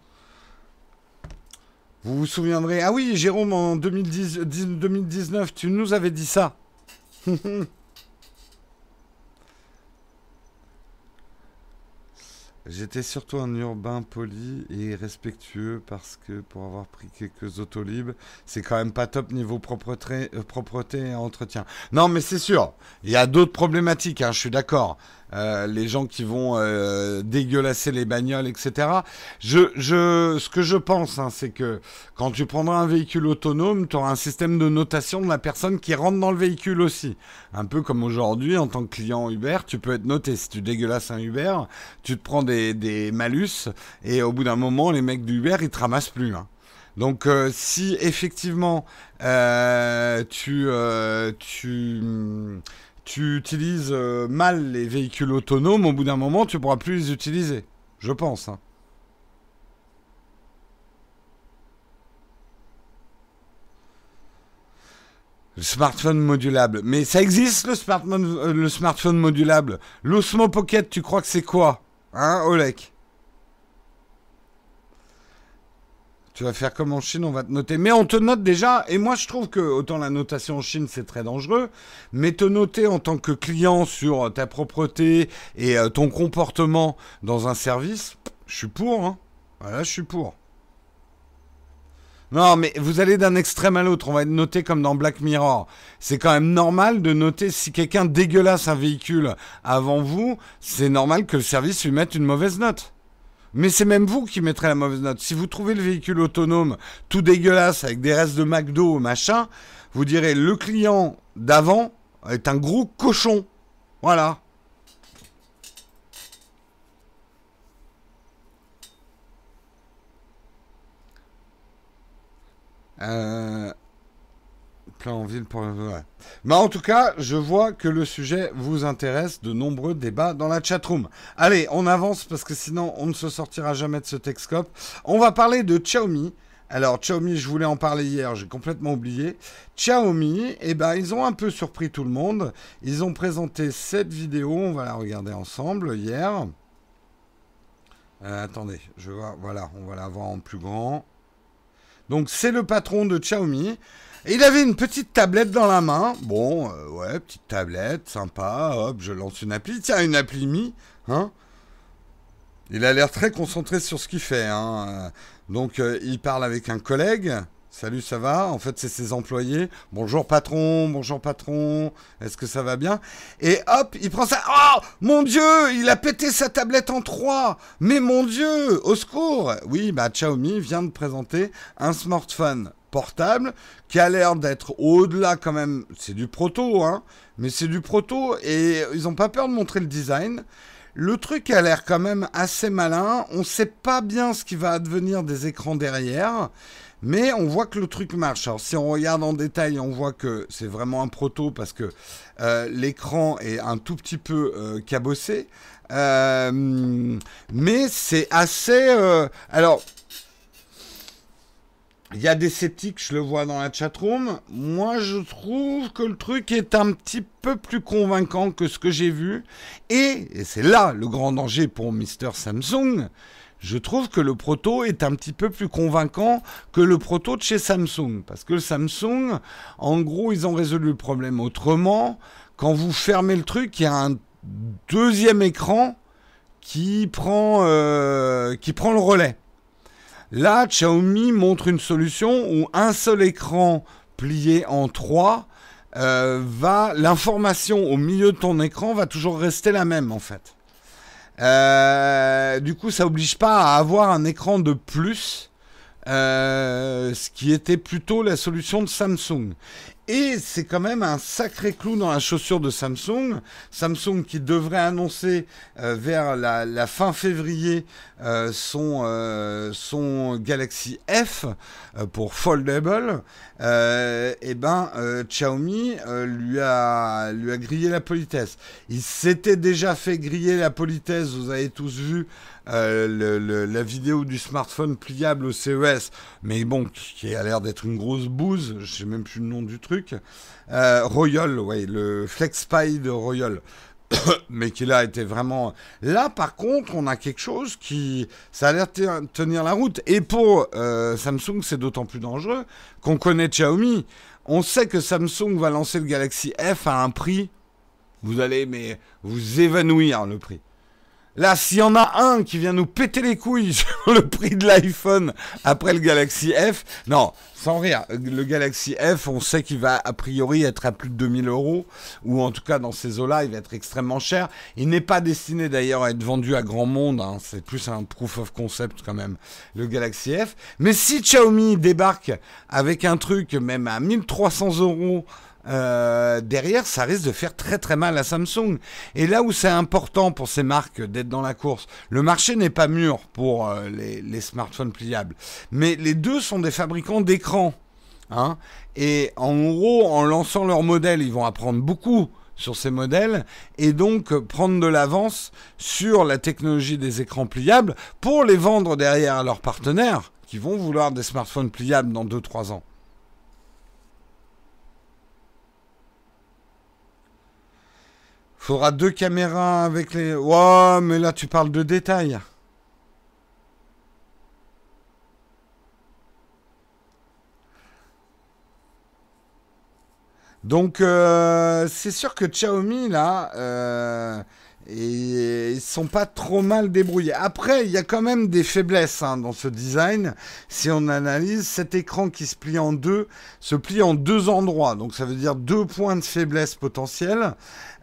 Vous vous souviendrez. Ah oui, Jérôme, en 2010, 2019, tu nous avais dit ça. J'étais surtout un urbain poli et respectueux parce que pour avoir pris quelques autolibes, c'est quand même pas top niveau propreté, euh, et entretien. Non, mais c'est sûr, il y a d'autres problématiques, hein, je suis d'accord. Euh, les gens qui vont euh, dégueulasser les bagnoles, etc. Je, je, ce que je pense, hein, c'est que quand tu prendras un véhicule autonome, tu auras un système de notation de la personne qui rentre dans le véhicule aussi. Un peu comme aujourd'hui, en tant que client Uber, tu peux être noté. Si tu dégueulasses un Uber, tu te prends des, des malus et au bout d'un moment, les mecs d'Uber, ils te ramassent plus. Hein. Donc euh, si effectivement euh, tu, euh, tu tu utilises euh, mal les véhicules autonomes, au bout d'un moment, tu pourras plus les utiliser. Je pense. Hein. Le smartphone modulable. Mais ça existe le smartphone, euh, le smartphone modulable. L'Osmo Pocket, tu crois que c'est quoi Hein, Olek Tu vas faire comme en Chine, on va te noter. Mais on te note déjà, et moi je trouve que autant la notation en Chine c'est très dangereux, mais te noter en tant que client sur ta propreté et euh, ton comportement dans un service, je suis pour. Hein. Voilà, je suis pour. Non, mais vous allez d'un extrême à l'autre. On va être noté comme dans Black Mirror. C'est quand même normal de noter si quelqu'un dégueulasse un véhicule avant vous, c'est normal que le service lui mette une mauvaise note. Mais c'est même vous qui mettrez la mauvaise note. Si vous trouvez le véhicule autonome tout dégueulasse avec des restes de McDo, machin, vous direz le client d'avant est un gros cochon. Voilà. Euh, en ville pour. Mais en tout cas, je vois que le sujet vous intéresse. De nombreux débats dans la chatroom. Allez, on avance parce que sinon on ne se sortira jamais de ce Texcope. On va parler de Xiaomi. Alors Xiaomi, je voulais en parler hier, j'ai complètement oublié. Xiaomi, eh ben, ils ont un peu surpris tout le monde. Ils ont présenté cette vidéo, on va la regarder ensemble hier. Euh, attendez, je vois, voilà, on va la voir en plus grand. Donc c'est le patron de Xiaomi. Il avait une petite tablette dans la main. Bon, euh, ouais, petite tablette, sympa. Hop, je lance une appli. Tiens, une appli Mi. Hein il a l'air très concentré sur ce qu'il fait. Hein. Donc euh, il parle avec un collègue. Salut, ça va? En fait, c'est ses employés. Bonjour patron, bonjour patron. Est-ce que ça va bien? Et hop, il prend ça. Oh mon Dieu, il a pété sa tablette en trois. Mais mon Dieu, au secours Oui, bah Xiaomi vient de présenter un smartphone portable qui a l'air d'être au-delà quand même. C'est du proto, hein. Mais c'est du proto et ils n'ont pas peur de montrer le design. Le truc a l'air quand même assez malin. On ne sait pas bien ce qui va advenir des écrans derrière. Mais on voit que le truc marche. Alors si on regarde en détail, on voit que c'est vraiment un proto parce que euh, l'écran est un tout petit peu euh, cabossé. Euh, mais c'est assez... alors, il y a des sceptiques, je le vois dans la chatroom. Moi, je trouve que le truc est un petit peu plus convaincant que ce que j'ai vu. Et, et c'est là le grand danger pour Mister Samsung, je trouve que le proto est un petit peu plus convaincant que le proto de chez Samsung. Parce que Samsung, en gros, ils ont résolu le problème autrement. Quand vous fermez le truc, il y a un deuxième écran qui prend, euh, qui prend le relais. Là, Xiaomi montre une solution où un seul écran plié en trois euh, va, l'information au milieu de ton écran va toujours rester la même en fait. Euh, du coup, ça oblige pas à avoir un écran de plus, euh, ce qui était plutôt la solution de Samsung. Et c'est quand même un sacré clou dans la chaussure de Samsung. Samsung qui devrait annoncer euh, vers la, fin février euh, son, euh, son Galaxy F pour foldable. Et eh ben Xiaomi lui a lui a grillé la politesse. Il s'était déjà fait griller la politesse. Vous avez tous vu euh, la vidéo du smartphone pliable au CES, mais bon, qui a l'air d'être une grosse bouse, je sais même plus le nom du truc. Euh, Royal, ouais, le FlexPy de Royal. mais qui là était vraiment... Là, par contre, on a quelque chose qui... Ça a l'air de tenir la route. Et pour euh, Samsung, c'est d'autant plus dangereux qu'on connaît Xiaomi. On sait que Samsung va lancer le Galaxy F à un prix... Vous allez mais vous évanouir le prix. Là, s'il y en a un qui vient nous péter les couilles sur le prix de l'iPhone après le Galaxy F, non, sans rire, le Galaxy F, on sait qu'il va a priori être à plus de 2000 euros, ou en tout cas dans ces eaux-là, il va être extrêmement cher. Il n'est pas destiné d'ailleurs à être vendu à grand monde, hein. c'est plus un proof of concept quand même, le Galaxy F. Mais si Xiaomi débarque avec un truc même à 1300 euros, euh, derrière, ça risque de faire très très mal à Samsung. Et là où c'est important pour ces marques d'être dans la course, le marché n'est pas mûr pour euh, les, smartphones pliables, mais les deux sont des fabricants d'écrans. Hein et en gros, en lançant leur modèle, ils vont apprendre beaucoup sur ces modèles et donc prendre de l'avance sur la technologie des écrans pliables pour les vendre derrière à leurs partenaires qui vont vouloir des smartphones pliables dans 2-3 ans. Faudra deux caméras avec les... Ouais, mais là tu parles de détails. Donc, euh, c'est sûr que Xiaomi, là, euh, ils sont pas trop mal débrouillés. Après, il y a quand même des faiblesses hein, dans ce design. Si on analyse, cet écran qui se plie en deux, se plie en deux endroits. Donc, ça veut dire deux points de faiblesse potentiels.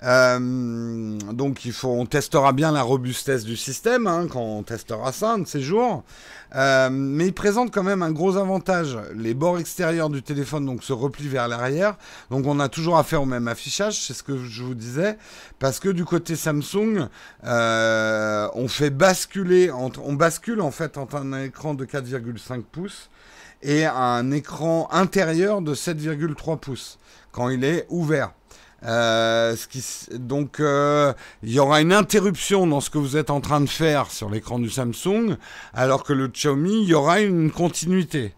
Euh, donc on testera bien la robustesse du système hein, quand on testera ça de ces jours. Euh, mais il présente quand même un gros avantage. Les bords extérieurs du téléphone se replient vers l'arrière. Donc on a toujours affaire au même affichage, c'est ce que je vous disais. Parce que du côté Samsung, euh, on fait basculer, on bascule en fait entre un écran de 4,5 pouces et un écran intérieur de 7,3 pouces quand il est ouvert. Euh, donc, euh, il y aura une interruption dans ce que vous êtes en train de faire sur l'écran du Samsung, alors que le Xiaomi, il y aura une continuité.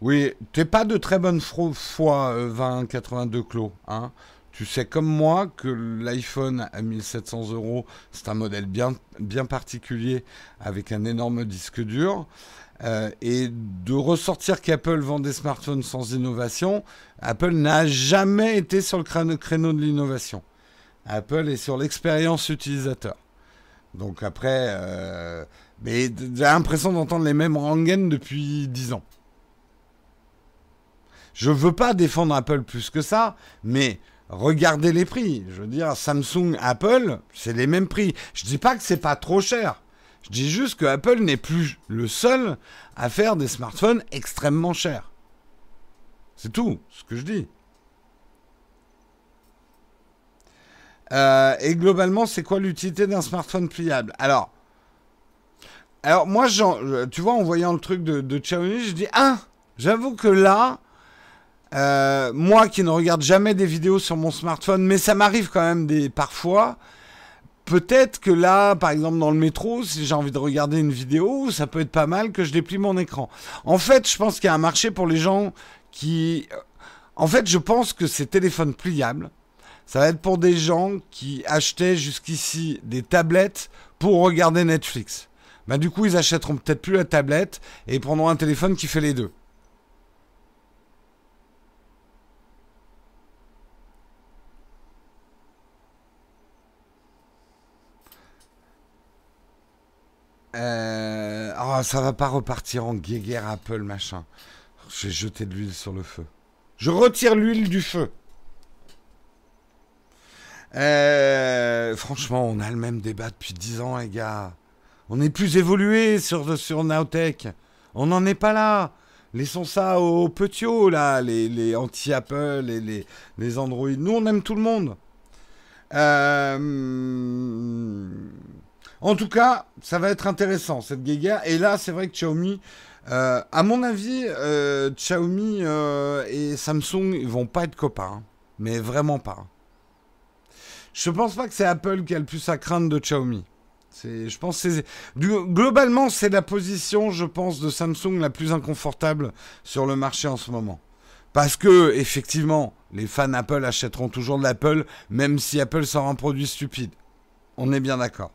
Oui, t'es pas de très bonne foi, 2082 euh, Clos, hein? Tu sais comme moi que l'iPhone à 1700 euros, c'est un modèle bien, bien particulier avec un énorme disque dur. Euh, et de ressortir qu'Apple vend des smartphones sans innovation, Apple n'a jamais été sur le créneau de l'innovation. Apple est sur l'expérience utilisateur. Donc après, euh, mais j'ai l'impression d'entendre les mêmes rengaines depuis 10 ans. Je veux pas défendre Apple plus que ça, mais regardez les prix. Je veux dire, Samsung, Apple, c'est les mêmes prix. Je dis pas que c'est pas trop cher. Je dis juste que Apple n'est plus le seul à faire des smartphones extrêmement chers. C'est tout ce que je dis. Euh, et globalement, c'est quoi l'utilité d'un smartphone pliable? Alors, alors moi, tu vois, en voyant le truc de, de Xiaomi, je dis ah, j'avoue que là, euh, moi qui ne regarde jamais des vidéos sur mon smartphone, mais ça m'arrive quand même des parfois. Peut-être que là, par exemple dans le métro, si j'ai envie de regarder une vidéo, ça peut être pas mal que je déplie mon écran. En fait, je pense qu'il y a un marché pour les gens qui... En fait, je pense que ces téléphones pliables, ça va être pour des gens qui achetaient jusqu'ici des tablettes pour regarder Netflix. Bah, du coup, ils achèteront peut-être plus la tablette et prendront un téléphone qui fait les deux. Euh, oh, ça va pas repartir en guéguerre Apple, machin. J'ai jeté de l'huile sur le feu. Je retire l'huile du feu. Euh, franchement, on a le même débat depuis 10 ans, les gars. On est plus évolué sur, sur. On n'en est pas là. Laissons ça aux petits là, les, les anti-Apple et les, les Android. Nous, on aime tout le monde. Euh, en tout cas, ça va être intéressant cette guéguerre. Et là, c'est vrai que Xiaomi, euh, à mon avis, euh, Xiaomi euh, et Samsung ils vont pas être copains, hein. mais vraiment pas. Je pense pas que c'est Apple qui a le plus à craindre de Xiaomi. je pense c'est globalement c'est la position, je pense, de Samsung la plus inconfortable sur le marché en ce moment. Parce que effectivement, les fans Apple achèteront toujours de l'Apple, même si Apple sort un produit stupide. On est bien d'accord.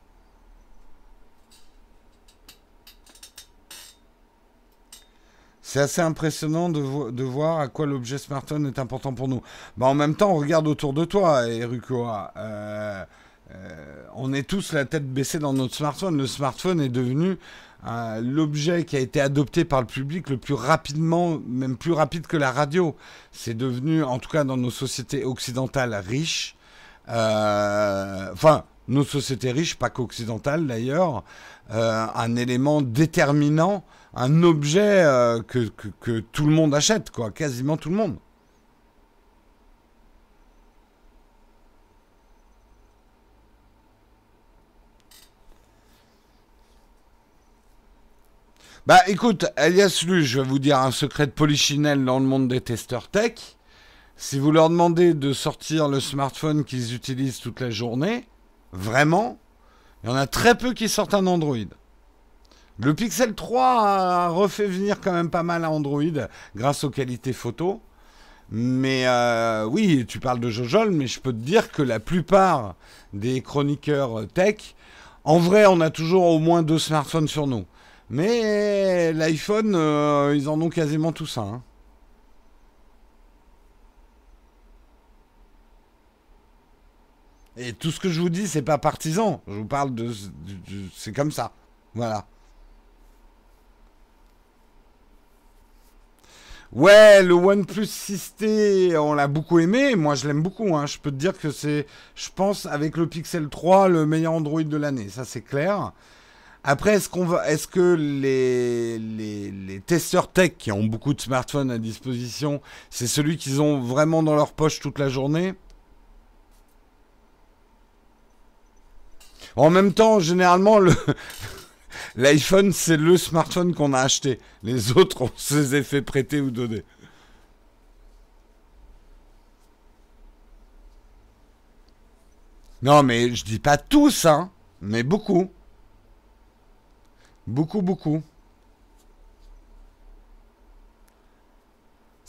C'est assez impressionnant de, voir à quoi l'objet smartphone est important pour nous. Bah, en même temps, regarde autour de toi, Erukoa. Euh, euh, on est tous la tête baissée dans notre smartphone. Le smartphone est devenu euh, l'objet qui a été adopté par le public le plus rapidement, même plus rapide que la radio. C'est devenu, en tout cas dans nos sociétés occidentales riches, enfin, nos sociétés riches, pas qu'occidentales d'ailleurs, un élément déterminant un objet euh, que, que, tout le monde achète, quoi, quasiment tout le monde. Bah écoute, Elias Lu, je vais vous dire un secret de polichinelle dans le monde des testeurs tech. Si vous leur demandez de sortir le smartphone qu'ils utilisent toute la journée, vraiment, il y en a très peu qui sortent un Android. Le Pixel 3 a refait venir quand même pas mal à Android grâce aux qualités photo. Mais euh, oui, tu parles de Jojol, mais je peux te dire que la plupart des chroniqueurs tech, en vrai, on a toujours au moins deux smartphones sur nous. Mais l'iPhone, euh, ils en ont quasiment tous un. Hein. Et tout ce que je vous dis, c'est pas partisan. Je vous parle de, c'est comme ça. Voilà. Ouais, le OnePlus 6T, on l'a beaucoup aimé. Moi, je l'aime beaucoup. Hein. Je peux te dire que c'est, je pense, avec le Pixel 3, le meilleur Android de l'année. Ça, c'est clair. Après, est-ce qu'on va, est-ce que les, les, les, testeurs tech qui ont beaucoup de smartphones à disposition, c'est celui qu'ils ont vraiment dans leur poche toute la journée? En même temps, généralement, le l'iPhone, c'est le smartphone qu'on a acheté. Les autres, on se les a fait prêter ou donner. Non, mais je dis pas tous, hein, mais beaucoup. Beaucoup, beaucoup.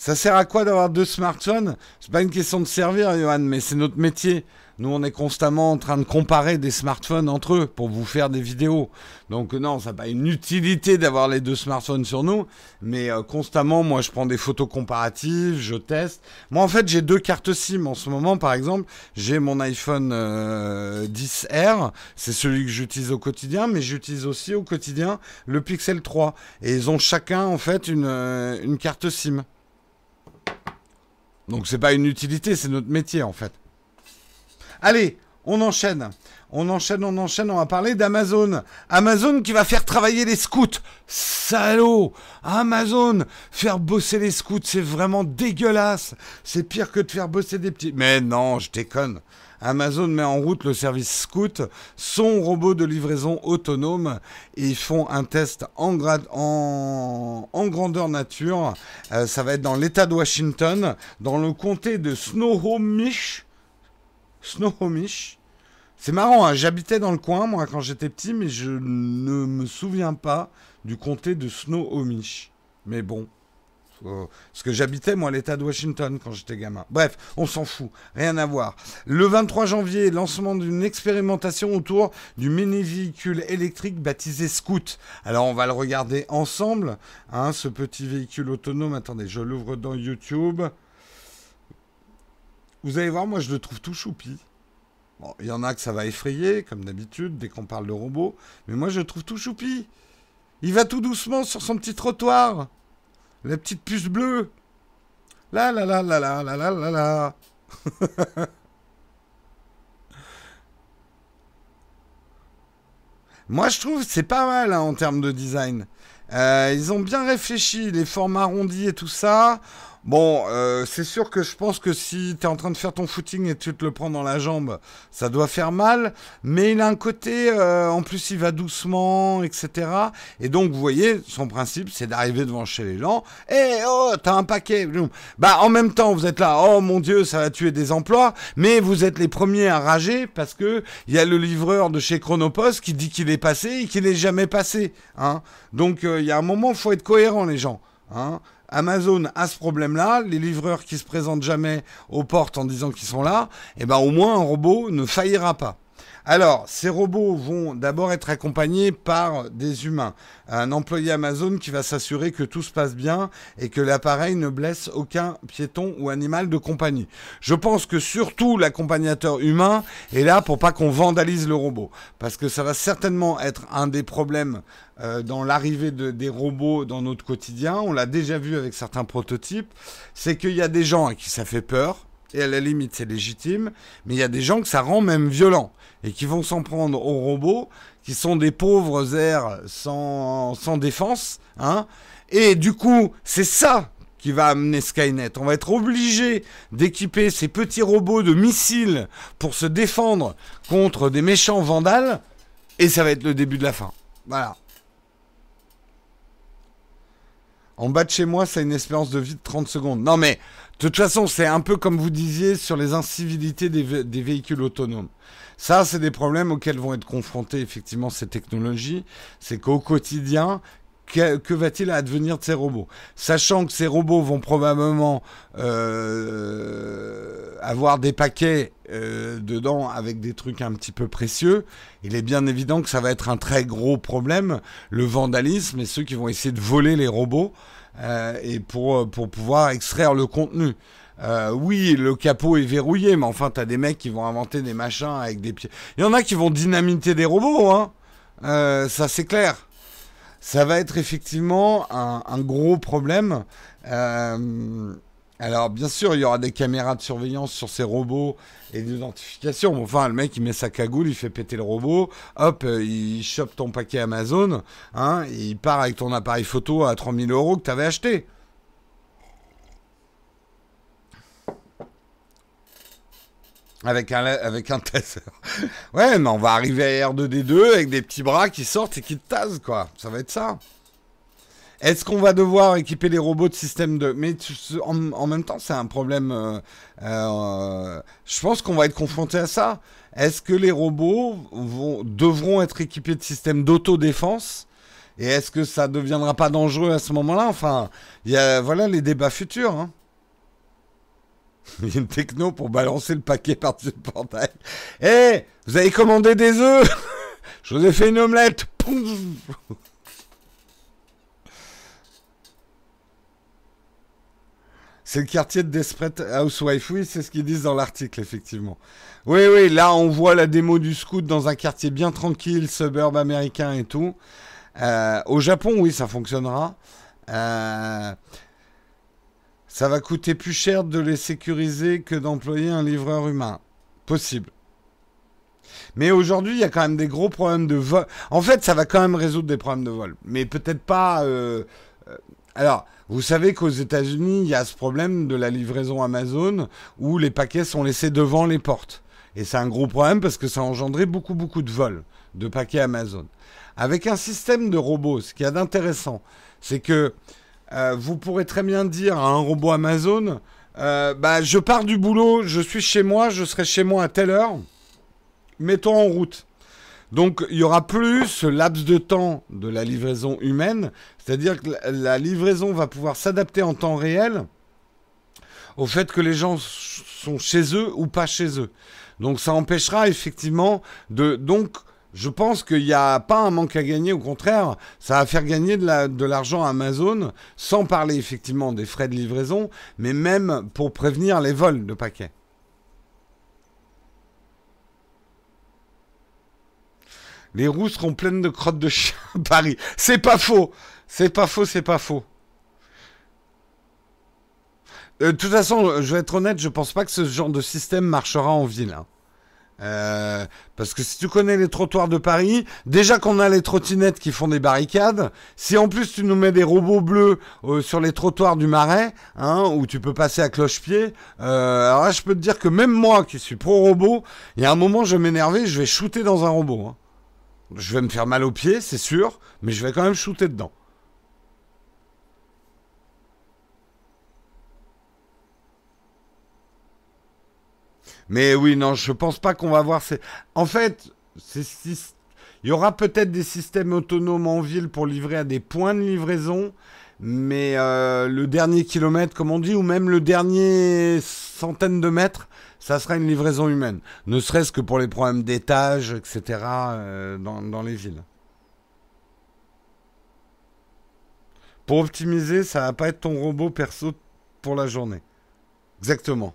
Ça sert à quoi d'avoir deux smartphones? C'est pas une question de servir, Johan, mais c'est notre métier. Nous, on est constamment en train de comparer des smartphones entre eux pour vous faire des vidéos. Donc non, ça n'a pas une utilité d'avoir les deux smartphones sur nous, mais euh, constamment, moi, je prends des photos comparatives, je teste. Moi, en fait, j'ai deux cartes SIM en ce moment. Par exemple, j'ai mon iPhone 10R, euh, c'est celui que j'utilise au quotidien, mais j'utilise aussi au quotidien le Pixel 3. Et ils ont chacun, en fait, une, euh, une carte SIM. Donc c'est pas une utilité, c'est notre métier en fait. Allez, on enchaîne. On enchaîne, on enchaîne, on va parler d'Amazon. Amazon qui va faire travailler les scouts. Salaud Amazon Faire bosser les scouts, c'est vraiment dégueulasse. C'est pire que de faire bosser des petits. Mais non, je déconne. Amazon met en route le service Scout, son robot de livraison autonome, et ils font un test en, en, grandeur nature. Euh, ça va être dans l'État de Washington, dans le comté de Snohomish. Snohomish. C'est marrant, hein, j'habitais dans le coin, moi, quand j'étais petit, mais je ne me souviens pas du comté de Snohomish. Mais bon, parce que j'habitais, moi, l'État de Washington quand j'étais gamin. Bref, on s'en fout. Rien à voir. Le 23 janvier, lancement d'une expérimentation autour du mini-véhicule électrique baptisé Scoot. Alors, on va le regarder ensemble. Hein, ce petit véhicule autonome. Attendez, je l'ouvre dans YouTube. Vous allez voir, moi, je le trouve tout choupi. Bon, il y en a que ça va effrayer, comme d'habitude, dès qu'on parle de robot. Mais moi, je le trouve tout choupi. Il va tout doucement sur son petit trottoir. La petite puce bleue. La la la la la la la la la. Moi, je trouve c'est pas mal hein, en termes de design. Euh, ils ont bien réfléchi, les formes arrondies et tout ça. Bon, euh, c'est sûr que je pense que si tu es en train de faire ton footing et tu te le prends dans la jambe, ça doit faire mal. Mais il a un côté, euh, en plus il va doucement, etc. Et donc, vous voyez, son principe, c'est d'arriver devant chez les gens. Eh, oh, t'as un paquet. Bah, en même temps, vous êtes là, oh mon Dieu, ça va tuer des emplois. Mais vous êtes les premiers à rager parce que il y a le livreur de chez Chronopost qui dit qu'il est passé et qu'il n'est jamais passé. Hein. Donc, euh, il y a un moment, faut être cohérent, les gens. Hein. Amazon a ce problème-là, les livreurs qui se présentent jamais aux portes en disant qu'ils sont là, et eh ben au moins un robot ne faillira pas. Alors, ces robots vont d'abord être accompagnés par des humains. Un employé Amazon qui va s'assurer que tout se passe bien et que l'appareil ne blesse aucun piéton ou animal de compagnie. Je pense que surtout l'accompagnateur humain est là pour pas qu'on vandalise le robot. Parce que ça va certainement être un des problèmes euh, dans l'arrivée de, des robots dans notre quotidien. On l'a déjà vu avec certains prototypes. C'est qu'il y a des gens à qui ça fait peur et à la limite c'est légitime, mais il y a des gens que ça rend même violent et qui vont s'en prendre aux robots, qui sont des pauvres airs sans, défense, hein, et du coup c'est ça qui va amener Skynet. On va être obligé d'équiper ces petits robots de missiles pour se défendre contre des méchants vandales, et ça va être le début de la fin. Voilà. En bas de chez moi, ça a une espérance de vie de 30 secondes. Non mais, de toute façon, c'est un peu comme vous disiez sur les incivilités des, véhicules autonomes. Ça, c'est des problèmes auxquels vont être confrontés effectivement ces technologies. C'est qu'au quotidien, que, va-t-il advenir de ces robots? Sachant que ces robots vont probablement euh, avoir des paquets euh, dedans avec des trucs un petit peu précieux, il est bien évident que ça va être un très gros problème, le vandalisme et ceux qui vont essayer de voler les robots euh, et pour, pour pouvoir extraire le contenu. oui, le capot est verrouillé, mais enfin, t'as des mecs qui vont inventer des machins avec des pieds. Il y en a qui vont dynamiter des robots, hein. ça c'est clair ça va être effectivement un, gros problème. Euh, alors, bien sûr, il y aura des caméras de surveillance sur ces robots et d'identification. Enfin, le mec, il met sa cagoule, il fait péter le robot, hop, euh, il chope ton paquet Amazon, hein, il part avec ton appareil photo à 3000 euros que tu avais acheté. Avec un, avec un taser. Ouais, mais on va arriver à R2D2 avec des petits bras qui sortent et qui te tasent, quoi. Ça va être ça. Est-ce qu'on va devoir équiper les robots de système de... Mais en, même temps, c'est un problème... Euh, euh, je pense qu'on va être confronté à ça. Est-ce que les robots devront être équipés de systèmes d'autodéfense? Et est-ce que ça ne deviendra pas dangereux à ce moment-là? Enfin, y a voilà les débats futurs. Hein. Il y a une techno pour balancer le paquet par-dessus le portail. Eh, vous avez commandé des œufs? Je vous ai fait une omelette. C'est le quartier de Desperate Housewife. Oui, c'est ce qu'ils disent dans l'article, effectivement. Oui, oui, là, on voit la démo du scout dans un quartier bien tranquille, suburb américain et tout. Euh, au Japon, oui, ça fonctionnera. Euh, ça va coûter plus cher de les sécuriser que d'employer un livreur humain. Possible. Mais aujourd'hui, il y a quand même des gros problèmes de vol. En fait, ça va quand même résoudre des problèmes de vol. Mais peut-être pas... Euh, alors, vous savez qu'aux États-Unis, il y a ce problème de la livraison Amazon où les paquets sont laissés devant les portes. Et c'est un gros problème parce que ça a engendré beaucoup, beaucoup de vols de paquets Amazon. Avec un système de robots, ce qu'il y a d'intéressant, c'est que euh, vous pourrez très bien dire à un robot Amazon, euh, bah, je pars du boulot, je suis chez moi, je serai chez moi à telle heure, mets-toi en route. Donc il y aura plus ce laps de temps de la livraison humaine, c'est-à-dire que la livraison va pouvoir s'adapter en temps réel au fait que les gens sont chez eux ou pas chez eux. Donc ça empêchera effectivement de donc je pense qu'il n'y a pas un manque à gagner, au contraire, ça va faire gagner de l'argent à Amazon, sans parler effectivement des frais de livraison, mais même pour prévenir les vols de paquets. Les roues seront pleines de crottes de chien à Paris. C'est pas faux. C'est pas faux, c'est pas faux. Euh, de toute façon, je vais être honnête, je pense pas que ce genre de système marchera en ville. Hein. Euh, parce que si tu connais les trottoirs de Paris, déjà qu'on a les trottinettes qui font des barricades, si en plus tu nous mets des robots bleus euh, sur les trottoirs du Marais, hein, où tu peux passer à cloche-pied, alors là je peux te dire que même moi qui suis pro-robot, il y a un moment je vais m'énerver, je vais shooter dans un robot. Hein. Je vais me faire mal aux pieds, c'est sûr, mais je vais quand même shooter dedans. Mais oui, non, je pense pas qu'on va voir ces. En fait, il y aura peut-être des systèmes autonomes en ville pour livrer à des points de livraison, mais euh, le dernier kilomètre, comme on dit, ou même le dernier centaine de mètres, ça sera une livraison humaine. Ne serait-ce que pour les problèmes d'étage, etc., euh, dans, dans les villes. Pour optimiser, ça va pas être ton robot perso pour la journée. Exactement.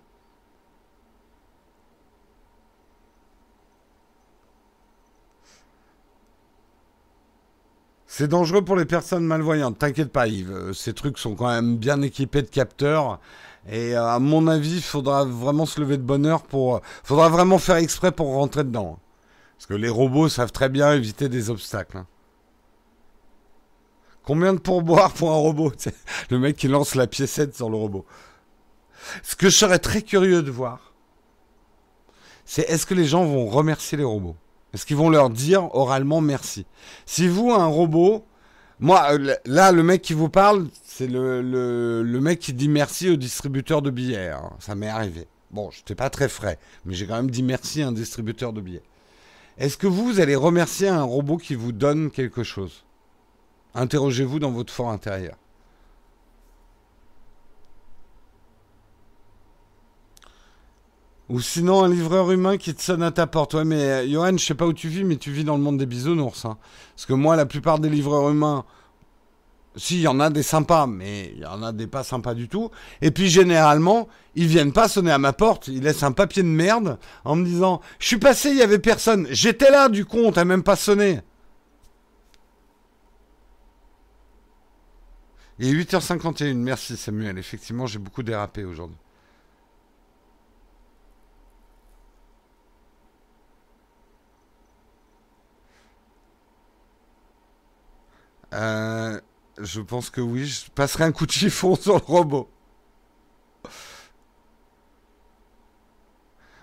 C'est dangereux pour les personnes malvoyantes. T'inquiète pas, Yves. Euh, ces trucs sont quand même bien équipés de capteurs. Et euh, à mon avis, il faudra vraiment se lever de bonne heure pour. Euh, faudra vraiment faire exprès pour rentrer dedans. Parce que les robots savent très bien éviter des obstacles. Hein. Combien de pourboires pour un robot Le mec qui lance la piécette sur le robot. Ce que je serais très curieux de voir, c'est est-ce que les gens vont remercier les robots? Est-ce qu'ils vont leur dire oralement merci Si vous, un robot, Moi, euh, là, le mec qui vous parle, c'est le, le, mec qui dit merci au distributeur de billets. Hein. Ça m'est arrivé. Bon, je n'étais pas très frais, mais j'ai quand même dit merci à un distributeur de billets. Est-ce que vous, vous allez remercier un robot qui vous donne quelque chose? Interrogez-vous dans votre fort intérieur. Ou sinon un livreur humain qui te sonne à ta porte. Ouais, mais euh, Johan, je sais pas où tu vis, mais tu vis dans le monde des bisounours. Hein. Parce que moi, la plupart des livreurs humains, si, il y en a des sympas, mais il y en a des pas sympas du tout. Et puis généralement, ils viennent pas sonner à ma porte, ils laissent un papier de merde en me disant Je suis passé, il y avait personne. J'étais là, du con, t'as même pas sonné. Et 8h51, merci Samuel. Effectivement, j'ai beaucoup dérapé aujourd'hui. Euh, je pense que oui, je passerai un coup de chiffon sur le robot.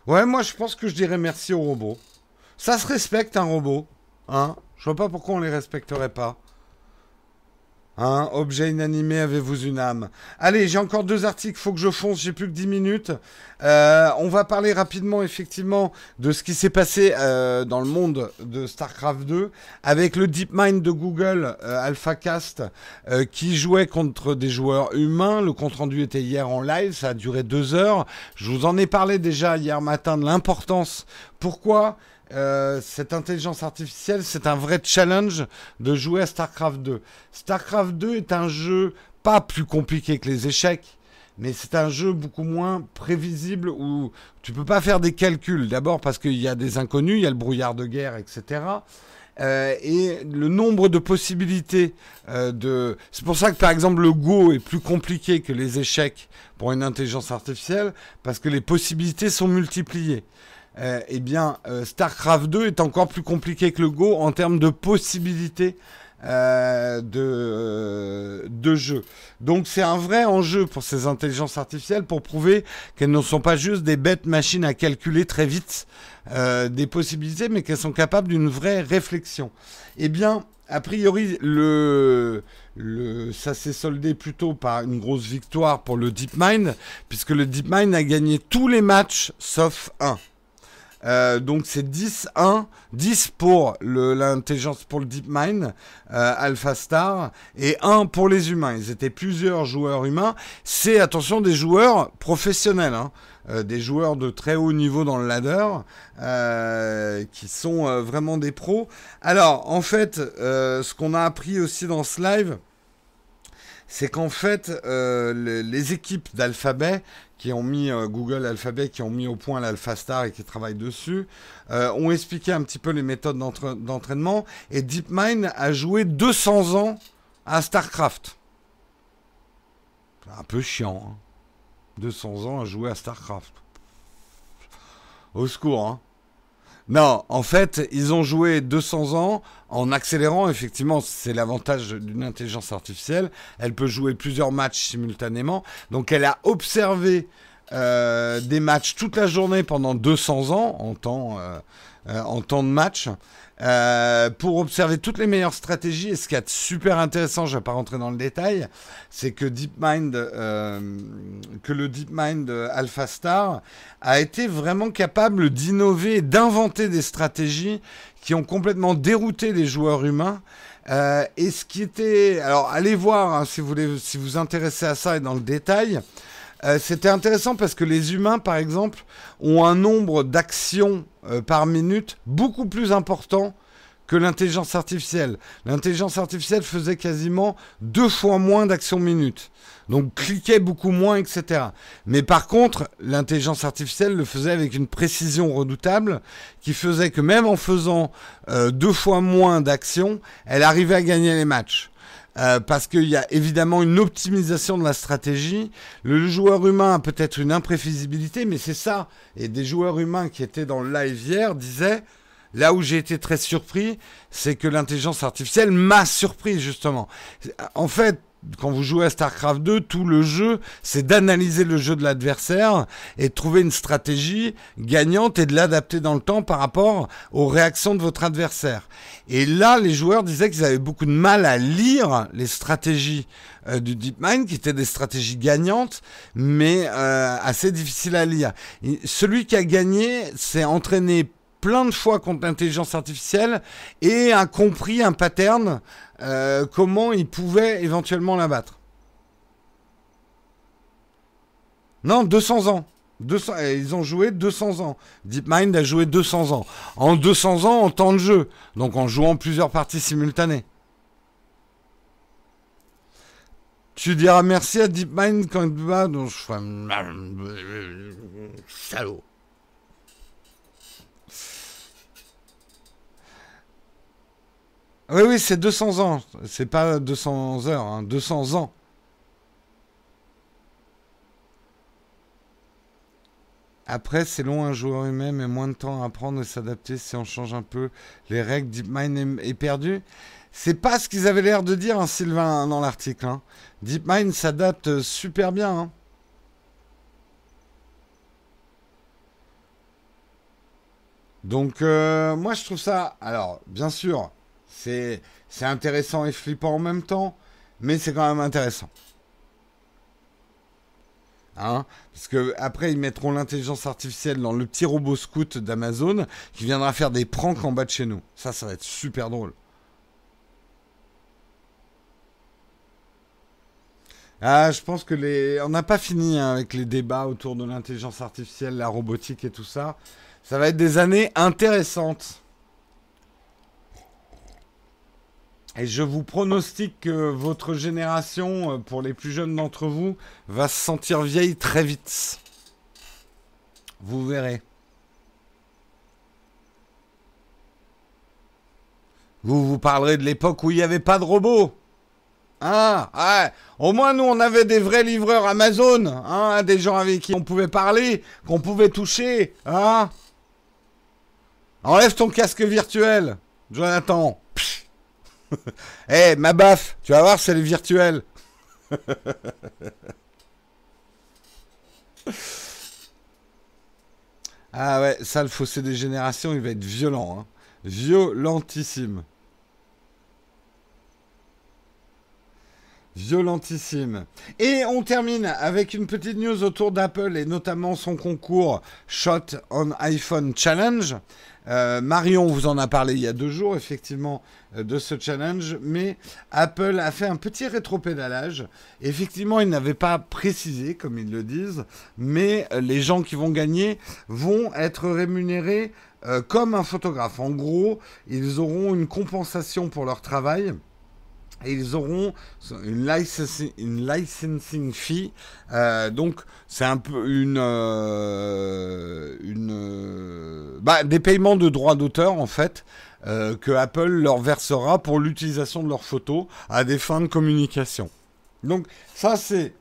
Ouais, moi je pense que je dirais merci au robot. Ça se respecte un robot. Hein je vois pas pourquoi on les respecterait pas. Hein, objet inanimé, avez-vous une âme? Allez, j'ai encore deux articles, faut que je fonce, j'ai plus que 10 minutes. Euh, on va parler rapidement, effectivement, de ce qui s'est passé euh, dans le monde de StarCraft 2 avec le DeepMind de Google, euh, AlphaCast, qui jouait contre des joueurs humains. Le compte-rendu était hier en live, ça a duré deux heures. Je vous en ai parlé déjà hier matin de l'importance. Pourquoi? Euh, cette intelligence artificielle, c'est un vrai challenge de jouer à StarCraft 2. StarCraft 2 est un jeu pas plus compliqué que les échecs, mais c'est un jeu beaucoup moins prévisible où tu peux pas faire des calculs. D'abord parce qu'il y a des inconnus, il y a le brouillard de guerre, etc. Euh, et le nombre de possibilités euh, de... C'est pour ça que par exemple le Go est plus compliqué que les échecs pour une intelligence artificielle, parce que les possibilités sont multipliées. Euh, eh bien, euh, StarCraft 2 est encore plus compliqué que le Go en termes de possibilités euh, de, de jeu. Donc c'est un vrai enjeu pour ces intelligences artificielles pour prouver qu'elles ne sont pas juste des bêtes machines à calculer très vite des possibilités, mais qu'elles sont capables d'une vraie réflexion. Eh bien, a priori, le, le, ça s'est soldé plutôt par une grosse victoire pour le DeepMind, puisque le DeepMind a gagné tous les matchs sauf un. Euh, donc c'est 10-1, 10 pour l'intelligence pour le DeepMind, euh, AlphaStar, et 1 pour les humains. Ils étaient plusieurs joueurs humains. C'est, attention, des joueurs professionnels, hein. euh, des joueurs de très haut niveau dans le ladder, euh, qui sont vraiment des pros. Alors, en fait, ce qu'on a appris aussi dans ce live, c'est qu'en fait, les équipes d'Alphabet qui ont mis euh, Google Alphabet, qui ont mis au point l'AlphaStar et qui travaillent dessus, euh, ont expliqué un petit peu les méthodes d'entraînement. Et DeepMind a joué 200 ans à StarCraft. Un peu chiant. 200 hein. ans à jouer à StarCraft. Au secours, hein. Non, en fait, ils ont joué 200 ans en accélérant. Effectivement, c'est l'avantage d'une intelligence artificielle. Elle peut jouer plusieurs matchs simultanément. Donc, elle a observé euh, des matchs toute la journée pendant 200 ans en euh, euh, en temps de match. Euh, pour observer toutes les meilleures stratégies. Et ce qui est super intéressant, je ne vais pas rentrer dans le détail, c'est que DeepMind, euh, que le DeepMind AlphaStar a été vraiment capable d'innover d'inventer des stratégies qui ont complètement dérouté les joueurs humains. Euh, et ce qui était, alors allez voir hein, si vous voulez, si vous intéressez à ça et dans le détail. Euh, c'était intéressant parce que les humains, par exemple, ont un nombre d'actions euh, par minute beaucoup plus important que l'intelligence artificielle. L'intelligence artificielle faisait quasiment deux fois moins d'actions minute. Donc cliquait beaucoup moins, etc. Mais par contre, l'intelligence artificielle le faisait avec une précision redoutable qui faisait que même en faisant euh, deux fois moins d'actions, elle arrivait à gagner les matchs. Euh, parce qu'il y a évidemment une optimisation de la stratégie. Le joueur humain a peut-être une imprévisibilité, mais c'est ça. Et des joueurs humains qui étaient dans le live hier disaient, là où j'ai été très surpris, c'est que l'intelligence artificielle m'a surpris justement. En fait, quand vous jouez à StarCraft 2, tout le jeu, c'est d'analyser le jeu de l'adversaire et de trouver une stratégie gagnante et de l'adapter dans le temps par rapport aux réactions de votre adversaire. Et là, les joueurs disaient qu'ils avaient beaucoup de mal à lire les stratégies euh, du DeepMind, qui étaient des stratégies gagnantes, mais euh, assez difficiles à lire. celui qui a gagné s'est entraîné plein de fois contre l'intelligence artificielle et a compris un pattern euh, comment ils pouvaient éventuellement la battre. Non, 200 ans. 200, eh, ils ont joué 200 ans. DeepMind a joué 200 ans. En 200 ans en temps de jeu. Donc en jouant plusieurs parties simultanées. Tu diras merci à DeepMind quand vas... Donc je Salaud. Oui, oui, c'est 200 ans. C'est pas 200 heures, hein, 200 ans. Après, c'est long, un joueur humain, mais moins de temps à apprendre et s'adapter si on change un peu les règles. DeepMind est, perdu. C'est pas ce qu'ils avaient l'air de dire, hein, Sylvain, dans l'article. Hein. DeepMind s'adapte super bien. Hein. Donc, euh, moi, je trouve ça. Alors, bien sûr, c'est intéressant et flippant en même temps, mais c'est quand même intéressant. Hein Parce que après ils mettront l'intelligence artificielle dans le petit robot scout d'Amazon qui viendra faire des pranks en bas de chez nous. Ça, ça va être super drôle. Ah, je pense que les. On n'a pas fini hein, avec les débats autour de l'intelligence artificielle, la robotique et tout ça. Ça va être des années intéressantes. Et je vous pronostique que votre génération, euh, pour les plus jeunes d'entre vous, va se sentir vieille très vite. Vous verrez. Vous vous parlerez de l'époque où il n'y avait pas de robots. Ah, ouais. Au moins, nous, on avait des vrais livreurs Amazon. Hein, des gens avec qui on pouvait parler, qu'on pouvait toucher. Hein Enlève ton casque virtuel, Jonathan. Eh, ma baffe, tu vas voir, c'est le virtuel. ah ouais, ça, le fossé des générations, il va être violent. Hein. Violentissime. Violentissime. Et on termine avec une petite news autour d'Apple et notamment son concours Shot on iPhone Challenge. Euh, Marion vous en a parlé il y a deux jours, effectivement, euh, de ce challenge, mais Apple a fait un petit rétropédalage. Effectivement, ils n'avaient pas précisé, comme ils le disent, mais euh, les gens qui vont gagner vont être rémunérés comme un photographe. En gros, ils auront une compensation pour leur travail et ils auront une licensing, fee. Euh, donc, c'est un peu une, euh, euh, bah, des paiements de droits d'auteur en fait que Apple leur versera pour l'utilisation de leurs photos à des fins de communication. Donc, ça c'est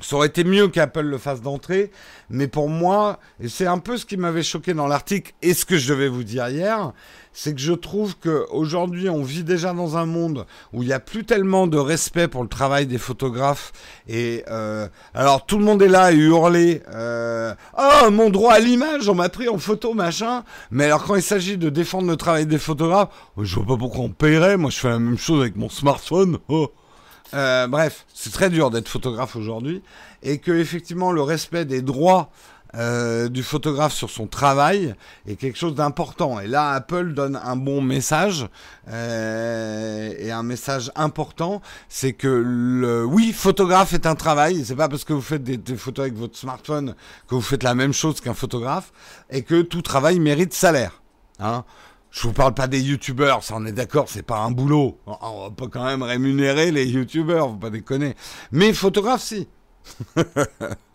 ça aurait été mieux qu'Apple le fasse d'entrée, mais pour moi, et c'est un peu ce qui m'avait choqué dans l'article et ce que je devais vous dire hier, c'est que je trouve qu'aujourd'hui, on vit déjà dans un monde où il n'y a plus tellement de respect pour le travail des photographes. Et euh, alors, tout le monde est là à hurler euh, Oh, mon droit à l'image, on m'a pris en photo, machin. Mais alors, quand il s'agit de défendre le travail des photographes, je vois pas pourquoi on paierait. Moi, je fais la même chose avec mon smartphone. Oh. Euh, bref, c'est très dur d'être photographe aujourd'hui et que effectivement le respect des droits euh, du photographe sur son travail est quelque chose d'important. Et là, Apple donne un bon message euh, et un message important, c'est que le oui, photographe est un travail. C'est pas parce que vous faites des, photos avec votre smartphone que vous faites la même chose qu'un photographe et que tout travail mérite salaire. Hein. Je vous parle pas des youtubeurs, ça on est d'accord, c'est pas un boulot. On va pas quand même rémunérer les youtubeurs, faut pas déconner. Mais photographe, si.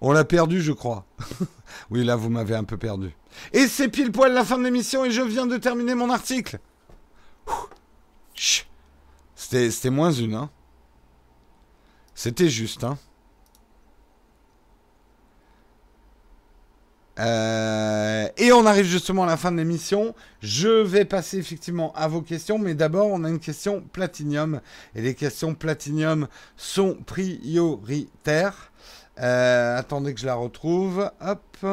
on l'a perdu, je crois. oui, là, vous m'avez un peu perdu. Et c'est pile poil la fin de l'émission et je viens de terminer mon article. C'était moins une, hein. C'était juste, hein. Euh, et on arrive justement à la fin de l'émission. Je vais passer effectivement à vos questions, mais d'abord on a une question platinium. Et les questions platinium sont prioritaires. Euh, attendez que je la retrouve. Hop.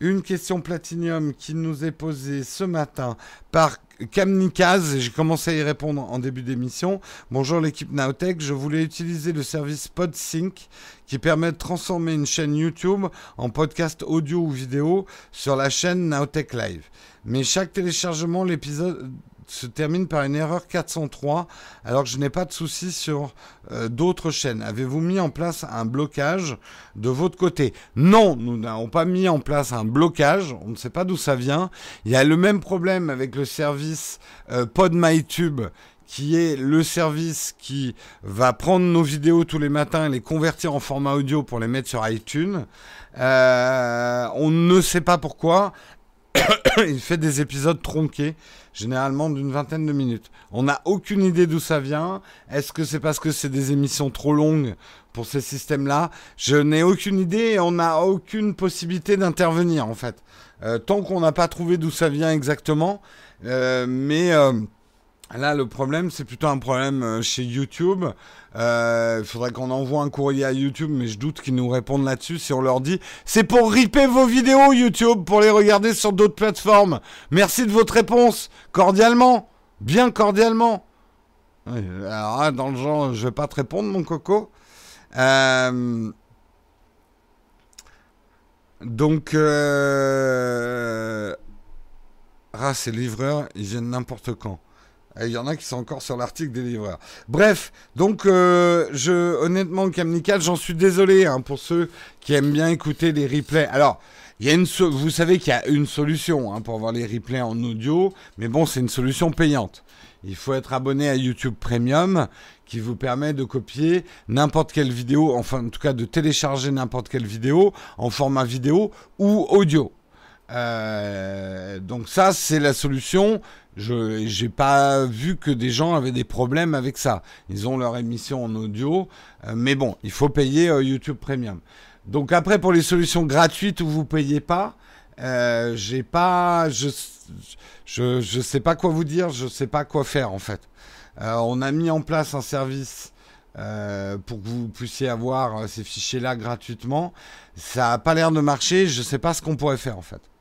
Une question platinium qui nous est posée ce matin par Kamnikaz, j'ai commencé à y répondre en début d'émission. Bonjour l'équipe Naotech, je voulais utiliser le service PodSync qui permet de transformer une chaîne YouTube en podcast audio ou vidéo sur la chaîne Naotech Live. Mais chaque téléchargement, l'épisode se termine par une erreur 403 alors que je n'ai pas de souci sur euh, d'autres chaînes. Avez-vous mis en place un blocage de votre côté? Non, nous n'avons pas mis en place un blocage. On ne sait pas d'où ça vient. Il y a le même problème avec le service euh, PodMyTube qui est le service qui va prendre nos vidéos tous les matins et les convertir en format audio pour les mettre sur iTunes. Euh, on ne sait pas pourquoi. Il fait des épisodes tronqués généralement d'une vingtaine de minutes. On n'a aucune idée d'où ça vient. Est-ce que c'est parce que c'est des émissions trop longues pour ces systèmes-là? Je n'ai aucune idée et on n'a aucune possibilité d'intervenir en fait. Euh, tant qu'on n'a pas trouvé d'où ça vient exactement. Euh, mais euh, là, le problème, c'est plutôt un problème chez YouTube. Euh, il faudrait qu'on envoie un courrier à YouTube, mais je doute qu'ils nous répondent là-dessus si on leur dit c'est pour ripper vos vidéos YouTube pour les regarder sur d'autres plateformes. Merci de votre réponse, cordialement, bien cordialement. alors dans le genre, je vais pas te répondre, mon coco. Euh, donc, euh... ah, ces livreurs, ils viennent n'importe quand. Il y en a qui sont encore sur l'article des livreurs. Bref, donc euh, je, honnêtement, j'en suis désolé hein, pour ceux qui aiment bien écouter les replays. Alors, vous savez qu'il y a une solution hein, pour avoir les replays en audio, mais bon, c'est une solution payante. Il faut être abonné à YouTube Premium, qui vous permet de copier n'importe quelle vidéo, enfin en tout cas de télécharger n'importe quelle vidéo en format vidéo ou audio. Euh, donc ça, c'est la solution. Je n'ai pas vu que des gens avaient des problèmes avec ça. Ils ont leur émission en audio, euh, mais bon, il faut payer euh, YouTube Premium. Donc après, pour les solutions gratuites où vous payez pas, j'ai pas, je, je, je sais pas quoi vous dire, je sais pas quoi faire en fait. on a mis en place un service pour que vous puissiez avoir ces fichiers-là gratuitement. Ça n'a pas l'air de marcher. Je ne sais pas ce qu'on pourrait faire en fait.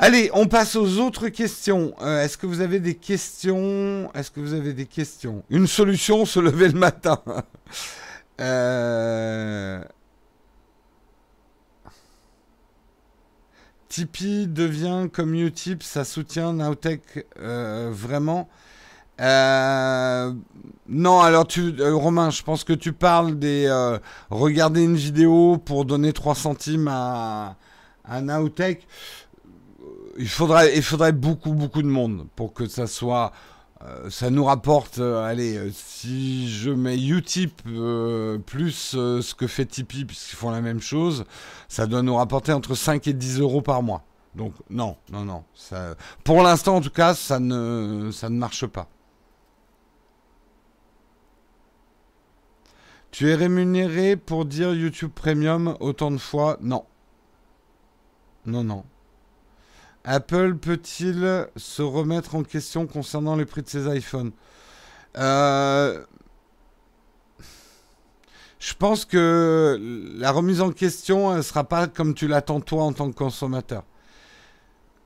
Allez, on passe aux autres questions. Euh, est-ce que vous avez des questions? Est-ce que vous avez des questions? Une solution, se lever le matin. euh... Tipeee devient comme Utip, ça soutient Nowtech euh, vraiment? Euh, non, alors tu, Romain, je pense que tu parles des regarder une vidéo pour donner 3 centimes à, à il faudrait, il faudrait beaucoup, beaucoup de monde pour que ça soit. Euh, ça nous rapporte, euh, allez, euh, si je mets Utip plus ce que fait Tipeee, puisqu'ils font la même chose, ça doit nous rapporter entre 5 et 10 euros par mois. Donc non, non, non. Ça, pour l'instant, en tout cas, ça ne, ça ne marche pas. Tu es rémunéré pour dire YouTube Premium autant de fois? Non. Non, non. Apple peut-il se remettre en question concernant les prix de ses iPhones? Euh, Je pense que la remise en question ne sera pas comme tu l'attends toi en tant que consommateur.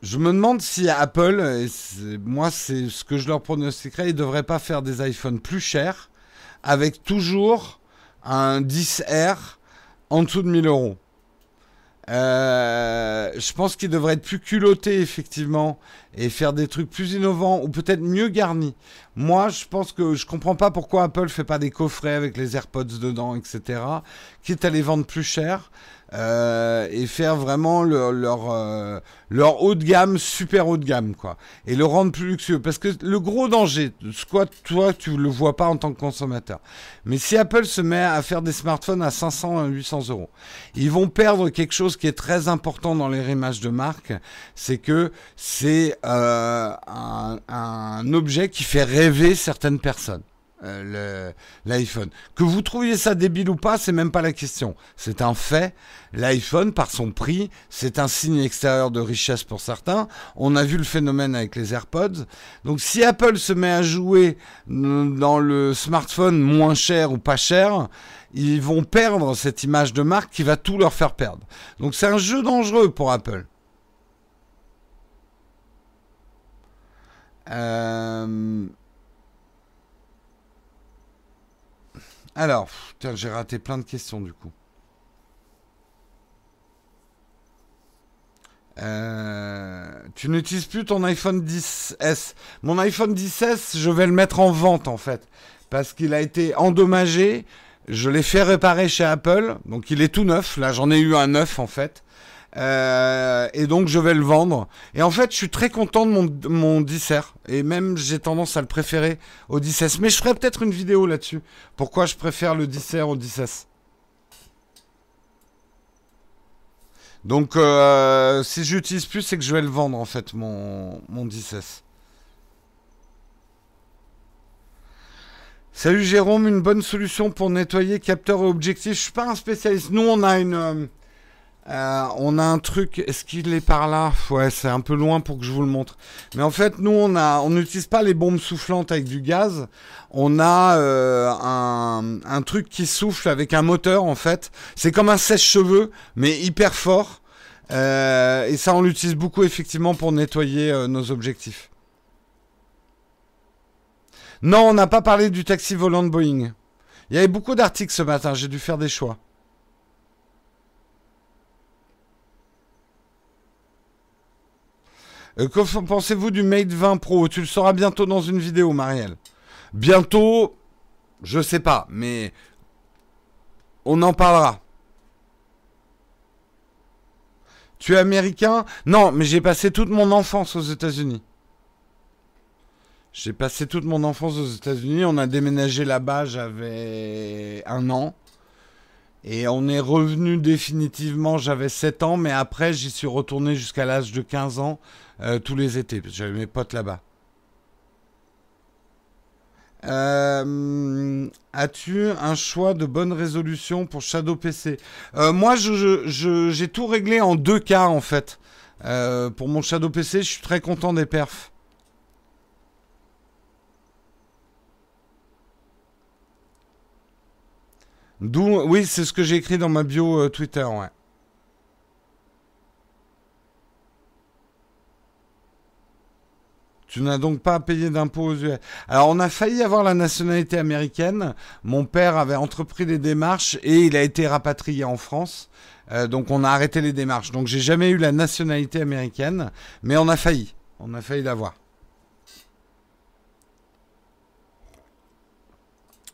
Je me demande si Apple, et moi c'est ce que je leur pronostiquerais, ils ne devraient pas faire des iPhones plus chers avec toujours un 10R en dessous de 1000 euros. Euh, je pense qu'il devrait être plus culotté, effectivement, et faire des trucs plus innovants ou peut-être mieux garnis. Moi, je pense que je comprends pas pourquoi Apple fait pas des coffrets avec les AirPods dedans, etc. Quitte à les vendre plus cher. Euh, et faire vraiment leur, leur, euh, leur, haut de gamme, super haut de gamme, quoi. Et le rendre plus luxueux. Parce que le gros danger, soit toi, tu le vois pas en tant que consommateur. Mais si Apple se met à faire des smartphones à 500 à 800 euros, ils vont perdre quelque chose qui est très important dans les rimages de marque. C'est que c'est euh, un objet qui fait rêver certaines personnes. Euh, l'iPhone. Que vous trouviez ça débile ou pas, c'est même pas la question. C'est un fait. L'iPhone, par son prix, c'est un signe extérieur de richesse pour certains. On a vu le phénomène avec les AirPods. Donc si Apple se met à jouer dans le smartphone moins cher ou pas cher, ils vont perdre cette image de marque qui va tout leur faire perdre. Donc c'est un jeu dangereux pour Apple. Euh... Alors, j'ai raté plein de questions du coup. Euh, tu n'utilises plus ton iPhone 10S. Mon iPhone 10S, je vais le mettre en vente en fait. Parce qu'il a été endommagé. Je l'ai fait réparer chez Apple. Donc il est tout neuf. Là, j'en ai eu un neuf en fait. Euh, et donc je vais le vendre. Et en fait, je suis très content de mon, mon 10 Et même, j'ai tendance à le préférer au 10S. Mais je ferai peut-être une vidéo là-dessus. Pourquoi je préfère le 10 au 10S. Donc, euh, si j'utilise plus, c'est que je vais le vendre en fait, mon, mon 10S. Salut Jérôme, une bonne solution pour nettoyer capteur et objectif. Je suis pas un spécialiste. Nous, on a une, euh, on a un truc, est-ce qu'il est par là? Ouais, c'est un peu loin pour que je vous le montre. Mais en fait, nous, on n'utilise pas les bombes soufflantes avec du gaz. On a euh, un, truc qui souffle avec un moteur, en fait. C'est comme un sèche-cheveux, mais hyper fort. Euh, et ça, on l'utilise beaucoup, effectivement, pour nettoyer nos objectifs. Non, on n'a pas parlé du taxi volant de Boeing. Il y avait beaucoup d'articles ce matin, j'ai dû faire des choix. Euh, que pensez-vous du Mate 20 Pro? Tu le sauras bientôt dans une vidéo, Marielle. Bientôt, je sais pas, mais on en parlera. Tu es américain? Non, mais j'ai passé toute mon enfance aux États-Unis. J'ai passé toute mon enfance aux États-Unis. On a déménagé là-bas, j'avais un an. Et on est revenu définitivement, j'avais 7 ans, mais après j'y suis retourné jusqu'à l'âge de 15 ans euh, tous les étés, j'avais mes potes là-bas. Euh, as-tu un choix de bonne résolution pour Shadow PC euh, Moi, j'ai tout réglé en deux cas en fait. pour mon Shadow PC, je suis très content des perfs. D'où, oui, c'est ce que j'ai écrit dans ma bio Twitter, ouais. Tu n'as donc pas à payer d'impôts aux US. Alors, on a failli avoir la nationalité américaine. Mon père avait entrepris des démarches et il a été rapatrié en France. Euh, donc, on a arrêté les démarches. Donc, j'ai jamais eu la nationalité américaine, mais on a failli. On a failli l'avoir.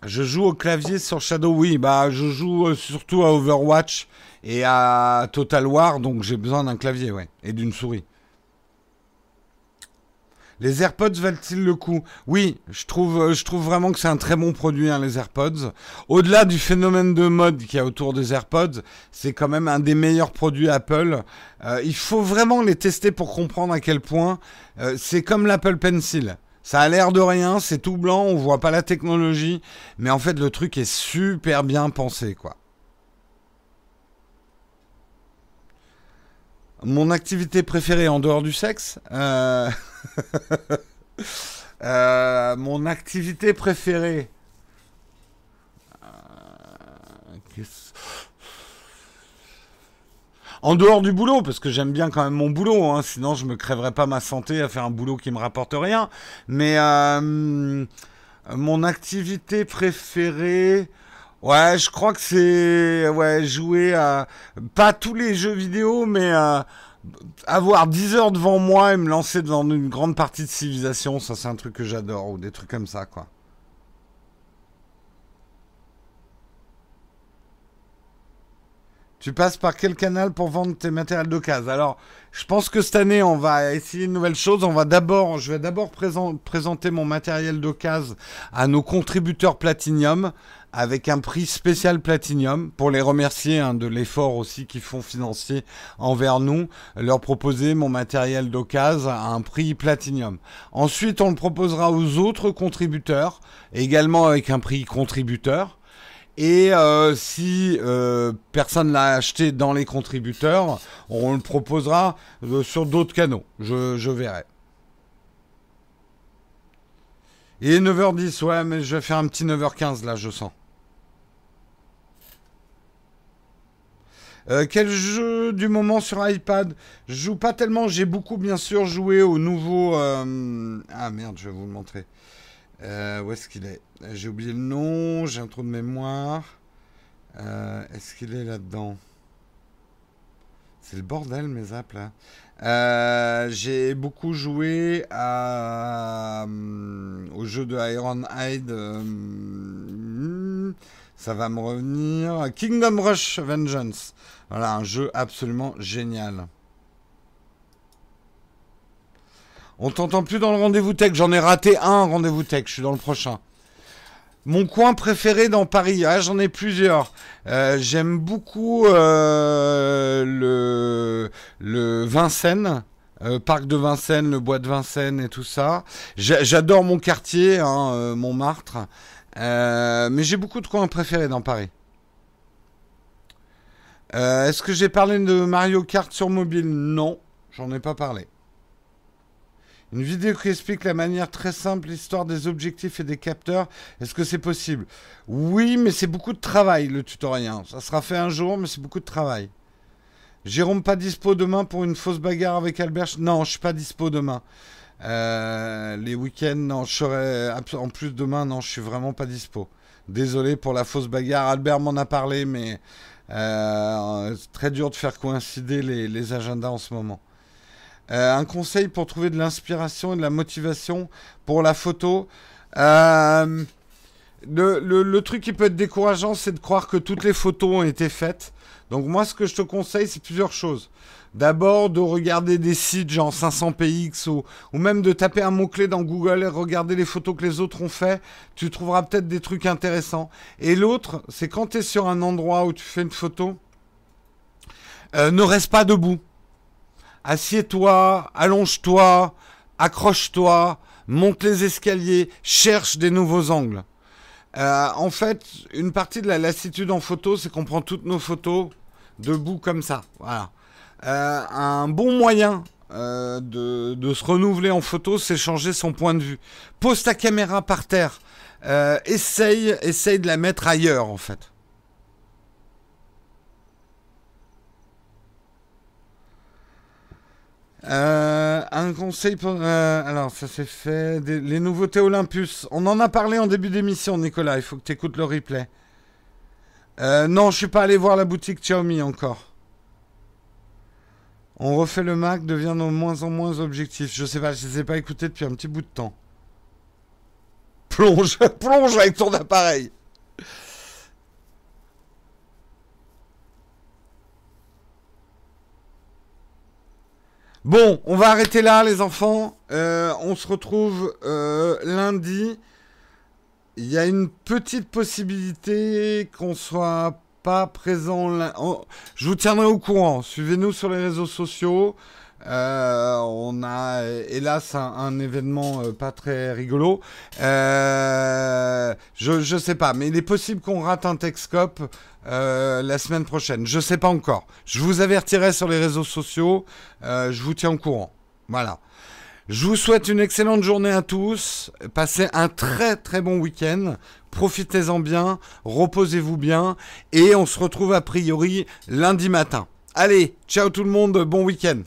Je joue au clavier sur Shadow, oui, bah je joue euh, surtout à Overwatch et à Total War, donc j'ai besoin d'un clavier, ouais, et d'une souris. Les AirPods valent-ils le coup? Oui, je trouve, euh, je trouve vraiment que c'est un très bon produit, hein, les AirPods. Au-delà du phénomène de mode qu'il y a autour des AirPods, c'est quand même un des meilleurs produits Apple. Euh, il faut vraiment les tester pour comprendre à quel point euh, c'est comme l'Apple Pencil. Ça a l'air de rien, c'est tout blanc, on voit pas la technologie, mais en fait le truc est super bien pensé, quoi. Mon activité préférée en dehors du sexe. euh, Mon activité préférée. Euh, en dehors du boulot, parce que j'aime bien quand même mon boulot, hein, sinon je me crèverais pas ma santé à faire un boulot qui me rapporte rien. Mais euh, mon activité préférée, Ouais, je crois que c'est jouer à pas tous les jeux vidéo, mais avoir 10 heures devant moi et me lancer devant une grande partie de civilisation, ça c'est un truc que j'adore, ou des trucs comme ça, quoi. Tu passes par quel canal pour vendre tes matériels d'occasion Alors, je pense que cette année, on va essayer une nouvelle chose. On va d'abord, je vais d'abord présenter mon matériel d'occasion à nos contributeurs Platinium. Avec un prix spécial Platinum pour les remercier hein, de l'effort aussi qu'ils font financier envers nous, leur proposer mon matériel d'occasion à un prix Platinum. Ensuite, on le proposera aux autres contributeurs, également avec un prix contributeur. Et euh, si euh, personne l'a acheté dans les contributeurs, on le proposera euh, sur d'autres canaux. Je, je verrai. Et 9h10, ouais, mais je vais faire un petit 9h15 là, je sens. Euh, quel jeu du moment sur iPad? Je joue pas tellement, j'ai beaucoup bien sûr joué au nouveau... Euh, ah merde, je vais vous le montrer. Euh, où est-ce qu'il est, J'ai oublié le nom, j'ai un trou de mémoire. est-ce qu'il est là-dedans? C'est le bordel mes apps là. j'ai beaucoup joué au jeu de Ironhide. ça va me revenir. Kingdom Rush Vengeance. Voilà, un jeu absolument génial. On t'entend plus dans le rendez-vous tech. J'en ai raté un rendez-vous tech. Je suis dans le prochain. Mon coin préféré dans Paris, ah, j'en ai plusieurs. Euh, j'aime beaucoup euh, le, le Vincennes, euh, parc de Vincennes, le bois de Vincennes et tout ça. J'adore mon quartier, hein, Montmartre. mais j'ai beaucoup de coins préférés dans Paris. Euh, est-ce que j'ai parlé de Mario Kart sur mobile? Non, j'en ai pas parlé. Une vidéo qui explique la manière très simple, l'histoire des objectifs et des capteurs. Est-ce que c'est possible? Oui, mais c'est beaucoup de travail le tutoriel. Ça sera fait un jour, mais c'est beaucoup de travail. Jérôme, pas dispo demain pour une fausse bagarre avec Albert Non, je suis pas dispo demain. Euh, les week-ends, non, je serai. En plus, demain, non, je suis vraiment pas dispo. Désolé pour la fausse bagarre. Albert m'en a parlé, mais euh, c'est très dur de faire coïncider les, agendas en ce moment. Euh, un conseil pour trouver de l'inspiration et de la motivation pour la photo. Euh, le, truc qui peut être décourageant, c'est de croire que toutes les photos ont été faites. Donc moi, ce que je te conseille, c'est plusieurs choses. D'abord, de regarder des sites genre 500px ou, ou même de taper un mot-clé dans Google et regarder les photos que les autres ont fait. Tu trouveras peut-être des trucs intéressants. Et l'autre, c'est quand tu es sur un endroit où tu fais une photo, euh, ne reste pas debout. Assieds-toi, allonge-toi, accroche-toi, monte les escaliers, cherche des nouveaux angles. Euh, en fait, une partie de la lassitude en photo, c'est qu'on prend toutes nos photos debout comme ça. Voilà. Euh, un bon moyen euh, de, se renouveler en photo, c'est changer son point de vue. Pose ta caméra par terre. essaye, essaye de la mettre ailleurs, en fait. Euh, un conseil pour... Euh, alors, ça s'est fait. les nouveautés Olympus. On en a parlé en début d'émission, Nicolas. Il faut que tu écoutes le replay. Euh, non, je suis pas allé voir la boutique Xiaomi encore. On refait le Mac, devient de moins en moins objectif. Je sais pas, je les ai pas écoutés depuis un petit bout de temps. Plonge, plonge avec ton appareil. Bon, on va arrêter là, les enfants. Euh, on se retrouve euh, lundi. Il y a une petite possibilité qu'on soit pas présent. Je vous tiendrai au courant. Suivez-nous sur les réseaux sociaux. Euh, on a hélas un, événement pas très rigolo. je, je sais pas, mais il est possible qu'on rate un Texcope euh, la semaine prochaine. Je sais pas encore. Je vous avertirai sur les réseaux sociaux. Euh, je vous tiens au courant. Voilà. Je vous souhaite une excellente journée à tous. Passez un très très bon week-end. Profitez-en bien. Reposez-vous bien. Et on se retrouve a priori lundi matin. Allez, ciao tout le monde. Bon week-end.